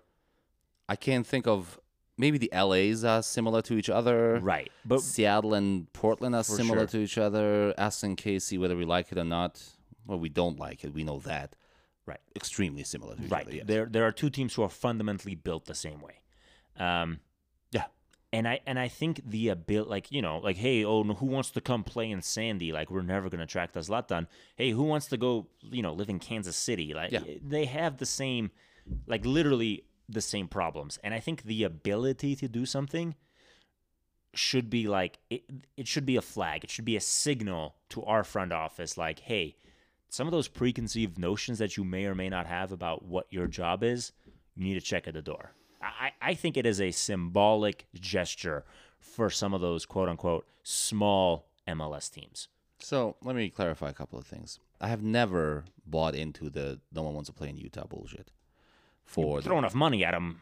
I can't think of maybe the LAs are similar to each other. right, but Seattle and Portland are similar sure. to each other. Us and KC, whether we like it or not, well, we don't like it. We know that. Right. Extremely similar to each right, other. Yes. there there are two teams who are fundamentally built the same way. Um, Yeah. and I and I think the ability, like you know, like hey, oh, who wants to come play in Sandy? Like we're never gonna track the Zlatan. Hey, who wants to go, you know, live in Kansas City? Like Yeah. they have the same, like literally the same problems. And I think the ability to do something should be like it, it should be a flag. It should be a signal to our front office, like, hey, some of those preconceived notions that you may or may not have about what your job is, you need to check at the door. I, I think it is a symbolic gesture for some of those quote unquote small MLS teams. So let me clarify a couple of things. I have never bought into the no one wants to play in Utah bullshit. For the, Throw enough money at them,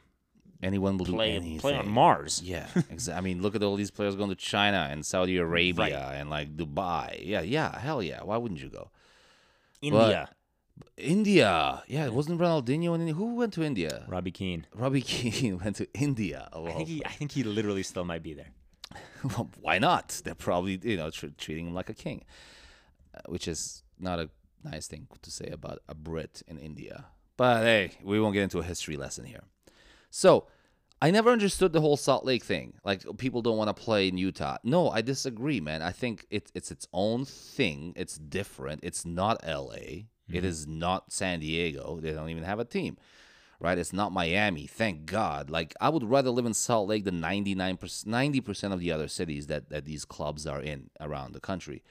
anyone will play do anything. play on Mars. Yeah, exactly. I mean, look at all these players going to China and Saudi Arabia and like Dubai. Yeah, yeah, hell yeah. Why wouldn't you go? India, India. Yeah, it wasn't Ronaldinho in India. Who went to India? Robbie Keane. Robbie Keane went to India. I think he, I think he literally still might be there. well, why not? They're probably you know tr- treating him like a king, uh, which is not a nice thing to say about a Brit in India. But hey, we won't get into a history lesson here. So, I never understood the whole Salt Lake thing. Like people don't want to play in Utah. No, I disagree, man. I think it, it's its own thing. It's different. It's not L.A. It mm-hmm. is not San Diego. They don't even have a team right? It's not Miami, thank God. Like I would rather live in Salt Lake than 99%, 90% of the other cities that, that these clubs are in around the country.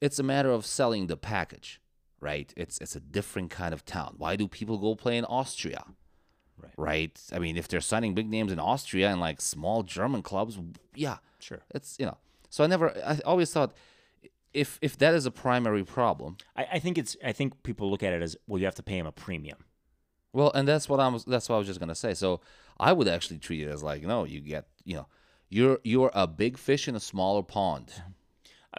It's a matter of selling the package, right? It's it's a different kind of town. Why do people go play in Austria? Right. Right? I mean, if they're signing big names in Austria and like small German clubs, yeah, Sure. it's you know. So I never I always thought if if that is a primary problem, I, I think it's. I think people look at it as well. You have to pay him a premium. Well, and that's what I'm. That's what I was just gonna say. So I would actually treat it as like, no, you get, you know, you're you're a big fish in a smaller pond. I-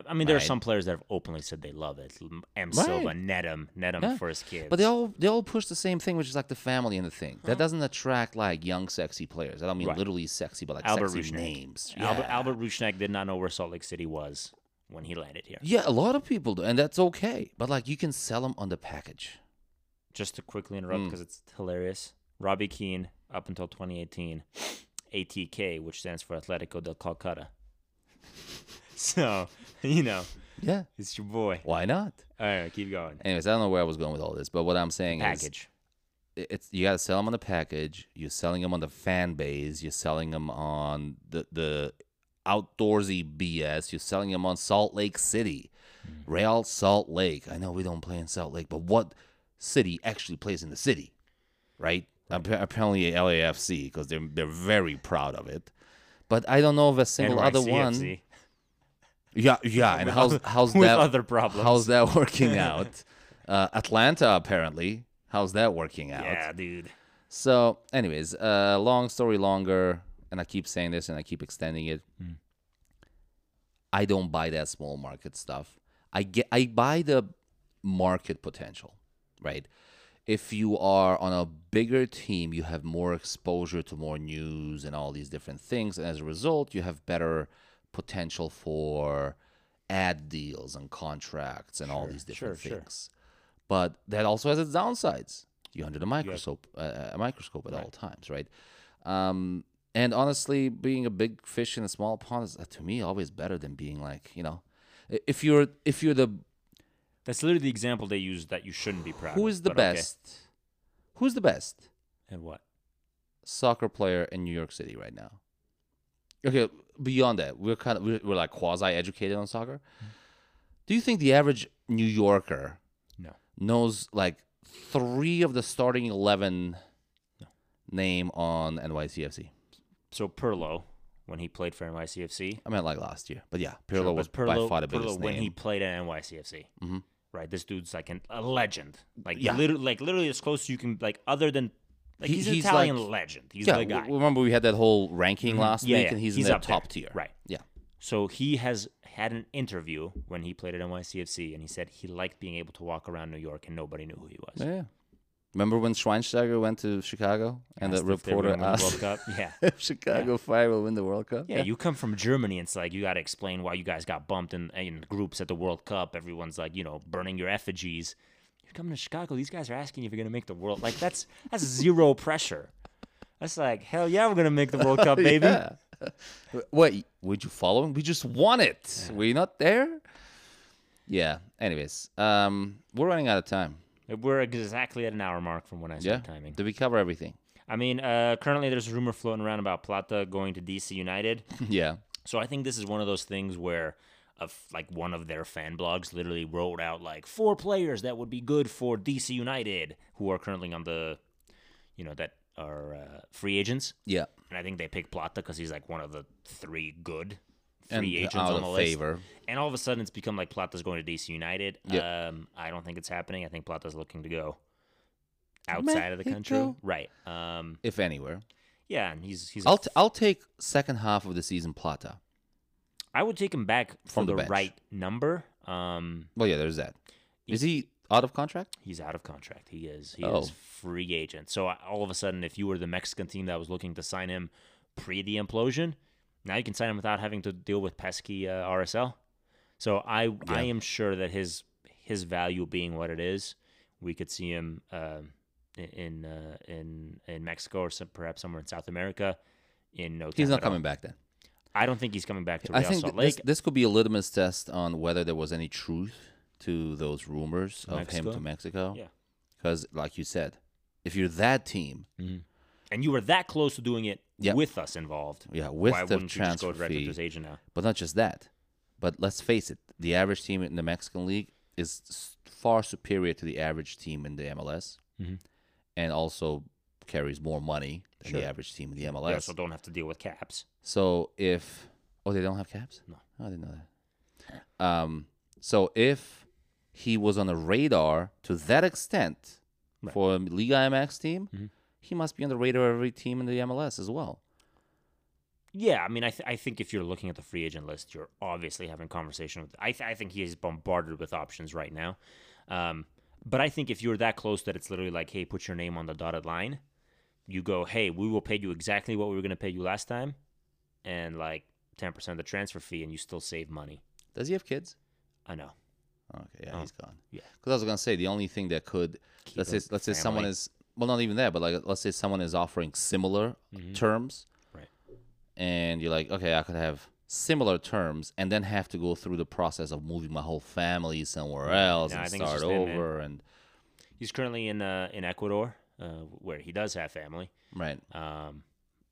I mean, there are some players that have openly said they love it. M. Right. Silva, net him, net him Yeah. for his kids. But they all they all push the same thing, which is like the family and the thing. That doesn't attract like young, sexy players. I don't mean Right. literally sexy, but like Albert sexy names. Albert, Yeah. Albert Rusnak did not know where Salt Lake City was when he landed here. Yeah, a lot of people do, and that's okay. But like, you can sell them on the package. Just to quickly interrupt Mm. because it's hilarious. Robbie Keane, up until 2018, ATK, which stands for Atletico del Calcutta. so, you know, Yeah, it's your boy. why not? All right, keep going. Anyways, I don't know where I was going with all this, but what I'm saying is, Package. it- it's you got to sell them on the package. You're selling them on the fan base. You're selling them on the the outdoorsy BS. You're selling them on Salt Lake City, Real Salt Lake. I know we don't play in Salt Lake, but what city actually plays in the city, right? Appa- Apparently LAFC because they're they're very proud of it. But I don't know of a single other one. Yeah, yeah. And With how's how's that? other problems. How's that working out? Uh, Atlanta apparently. How's that working out? Yeah, dude. So, anyways, uh, long story longer, and I keep saying this and I keep extending it. I don't buy that small market stuff. I get, I buy the market potential, right? If you are on a bigger team, you have more exposure to more news and all these different things, and as a result, you have better potential for ad deals and contracts and all these different sure, sure. things. But that also has its downsides. You're under the microscope, uh, a microscope at all times, right? Um, and honestly, being a big fish in a small pond is, uh, to me, always better than being like, you know, if you're if you're the That's literally the example they use that you shouldn't be proud who is the but okay. best, who's the best And what? soccer player in New York City right now? Okay, beyond that, we're kind of we're, we're like quasi educated on soccer. Do you think the average New Yorker No. knows like three of the starting eleven No. name on NYCFC? So Pirlo, when he played for NYCFC, I meant like last year, but yeah, Pirlo Sure, was Pirlo, by far the Pirlo, biggest when name. he played at NYCFC. Mhm. Right, this dude's like an, a legend. Like Yeah. literally, like literally as close as you can. Like other than Like He- he's an he's Italian like- legend. He's yeah, the guy. Mm-hmm. remember we had that whole ranking last Yeah, week, yeah, and he's, he's in the up there. top tier. Right. Yeah. So he has had an interview when he played at NYCFC, and he said he liked being able to walk around New York and nobody knew who he was. Yeah. Remember when Schweinsteiger went to Chicago and the Asked were reporter the asked Cup. Yeah. if Chicago Fire will win the World Cup? Yeah, you come from Germany, and it's like you got to explain why you guys got bumped in, in groups at the World Cup. Everyone's like, you know, burning your effigies. You're coming to Chicago. These guys are asking if you're gonna make the world. Like that's that's zero pressure. That's like hell yeah, we're gonna make the World Cup, baby. Yeah. Wait, would you follow him? We just won it. Were you not there? Yeah. Anyways, um, we're running out of time. We're exactly at an hour mark from when I Yeah. started timing. Did we cover everything? I mean, uh, currently there's a rumor floating around about Plata going to DC United. yeah. So I think this is one of those things where, of like one of their fan blogs literally wrote out like four players that would be good for DC United who are currently on the, you know, that are uh, free agents. Yeah. And I think they picked Plata because he's like one of the three good And free agents out on the list. favor. And all of a sudden, it's become like Plata's going to DC United. Yeah. Um, I don't think it's happening. I think Plata's looking to go outside of the country. Right. Um, If anywhere. yeah, and he's he's. I'll, t- I'll take second half of the season Plata. I would take him back for From the the, right number. Um, Well, yeah, there's that. Is he out of contract? he's out of contract. He is. He Oh. is free agent. So all of a sudden, if you were the Mexican team that was looking to sign him pre the implosion, now you can sign him without having to deal with pesky uh, RSL. So I I am sure that his his value being what it is, we could see him um, in in, uh, in in Mexico or some, perhaps somewhere in South America in no time. He's not at all. coming back then. I don't think he's coming back to I Real think Salt th- this, this could be a litmus test on whether there was any truth to those rumors of him to Mexico. Yeah. Because, like you said, if you're that team, and you were that close to doing it Yep. with us involved. yeah, with Why the wouldn't you just transfer go directly to fee, his agent now? but not just that. But let's face it, the average team in the Mexican league is far superior to the average team in the MLS, Mhm. and also carries more money than Sure. the average team in the They MLS. also don't have to deal with caps. So if oh they don't have caps? No. Oh, I didn't know that. Um so if he was on the radar to that extent Right. for a Liga MX team, Mhm. He must be on the radar of every team in the MLS as well. Yeah, I mean, I, th- I think if you're looking at the free agent list, you're obviously having conversation with. I, th- I think he is bombarded with options right now. Um, but I think if you're that close that it's literally like, hey, put your name on the dotted line, you go, hey, we will pay you exactly what we were going to pay you last time, and like 10% of the transfer fee, and you still save money. Does he have kids? I know. Okay, yeah, Oh, he's gone. yeah. Because I was gonna say the only thing that could Keep let's say let's say someone is well not even that, but like let's say someone is offering similar terms, Mm-hmm. Right. And you're like, okay, I could have similar terms, and then have to go through the process of moving my whole family somewhere else I and start just him, over, and He's currently in uh, in Ecuador, uh, where he does have family. right. Um,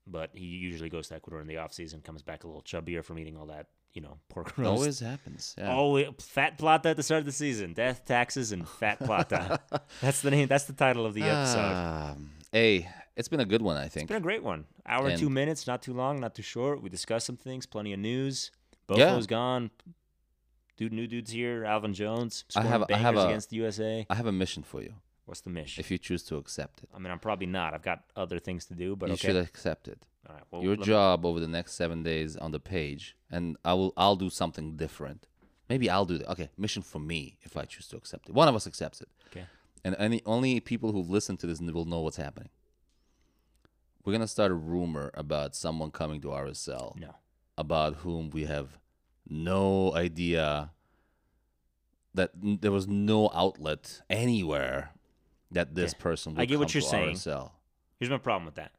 but he usually goes to Ecuador in the off season, comes back a little chubbier from eating all that, you know, pork roast. always happens. Yeah. Oh, fat plata at the start of the season. Death, taxes, and fat plata. that's the name. That's the title of the episode. Um, hey, it's been a good one, I think. It's been a great one. Hour and two minutes, not too long, not too short. We discussed some things, plenty of news. Yeah. Bofo's gone. Dude, new dude's here. Alvin Jones. I have- I have a- against the USA. I have a mission for you. What's the mission? If you choose to accept it, I mean, I'm probably not. I've got other things to do, but you okay. should accept it. All right. Well, Your job over the next seven days on the page, and I will. I'll do something different. Maybe I'll do that. Okay, mission for me if I choose to accept it. One of us accepts it. Okay. And any only people who listen to this will know what's happening. We're gonna start a rumor about someone coming to RSL No. about whom we have no idea that there was no outlet anywhere that this Okay. person would I get what you're saying. RSL. Here's my problem with that.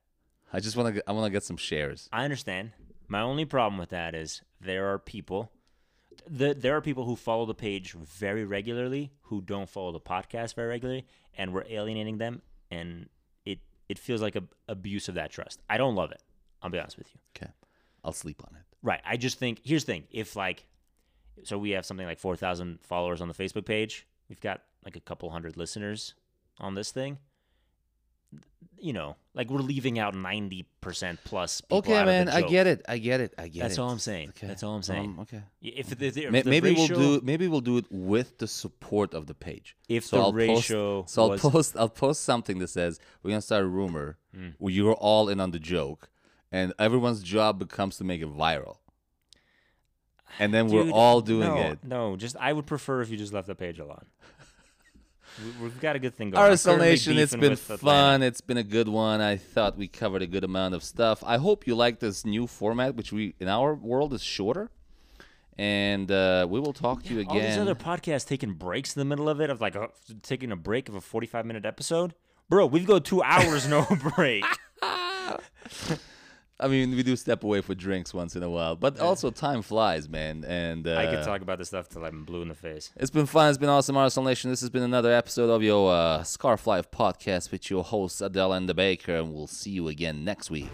I just want to I want to get some shares. I understand. My only problem with that is there are people the, there are people who follow the page very regularly who don't follow the podcast very regularly and we're alienating them and it it feels like a abuse of that trust. I don't love it. I'll be honest with you. Okay. I'll sleep on it. Right. I just think here's the thing. If like so we have something like 4,000 followers on the Facebook page. We've got like a couple hundred listeners on this thing. you know, like we're leaving out ninety percent plus. People Okay, man, I get it. I get it. I get That's it. That's all I'm saying. Okay. That's all I'm saying. Um, okay. If the, the, if May- the maybe ratio, we'll do maybe we'll do it with the support of the page. If so the I'll ratio post, so I'll post I'll post something that says we're gonna start a rumor Hmm. where you're all in on the joke, and everyone's job becomes to make it viral. And then we're all doing no, it. No, just I would prefer if you just left the page alone. We- We've got a good thing going. RSL Nation, it's been fun. It's been a good one. I thought we covered a good amount of stuff. I hope you like this new format, which we in our world is shorter. And uh, we will talk to you again. All these other podcasts taking breaks in the middle of it, of like taking a break of a forty-five minute episode. Bro, we've go two hours no break. I mean, we do step away for drinks once in a while, but also time flies, man. And uh, I could talk about this stuff till I'm blue in the face. It's been fun. It's been awesome, RSL Nation. This has been another episode of your uh, Scarf Life podcast with your hosts Adele and the Baker, and we'll see you again next week.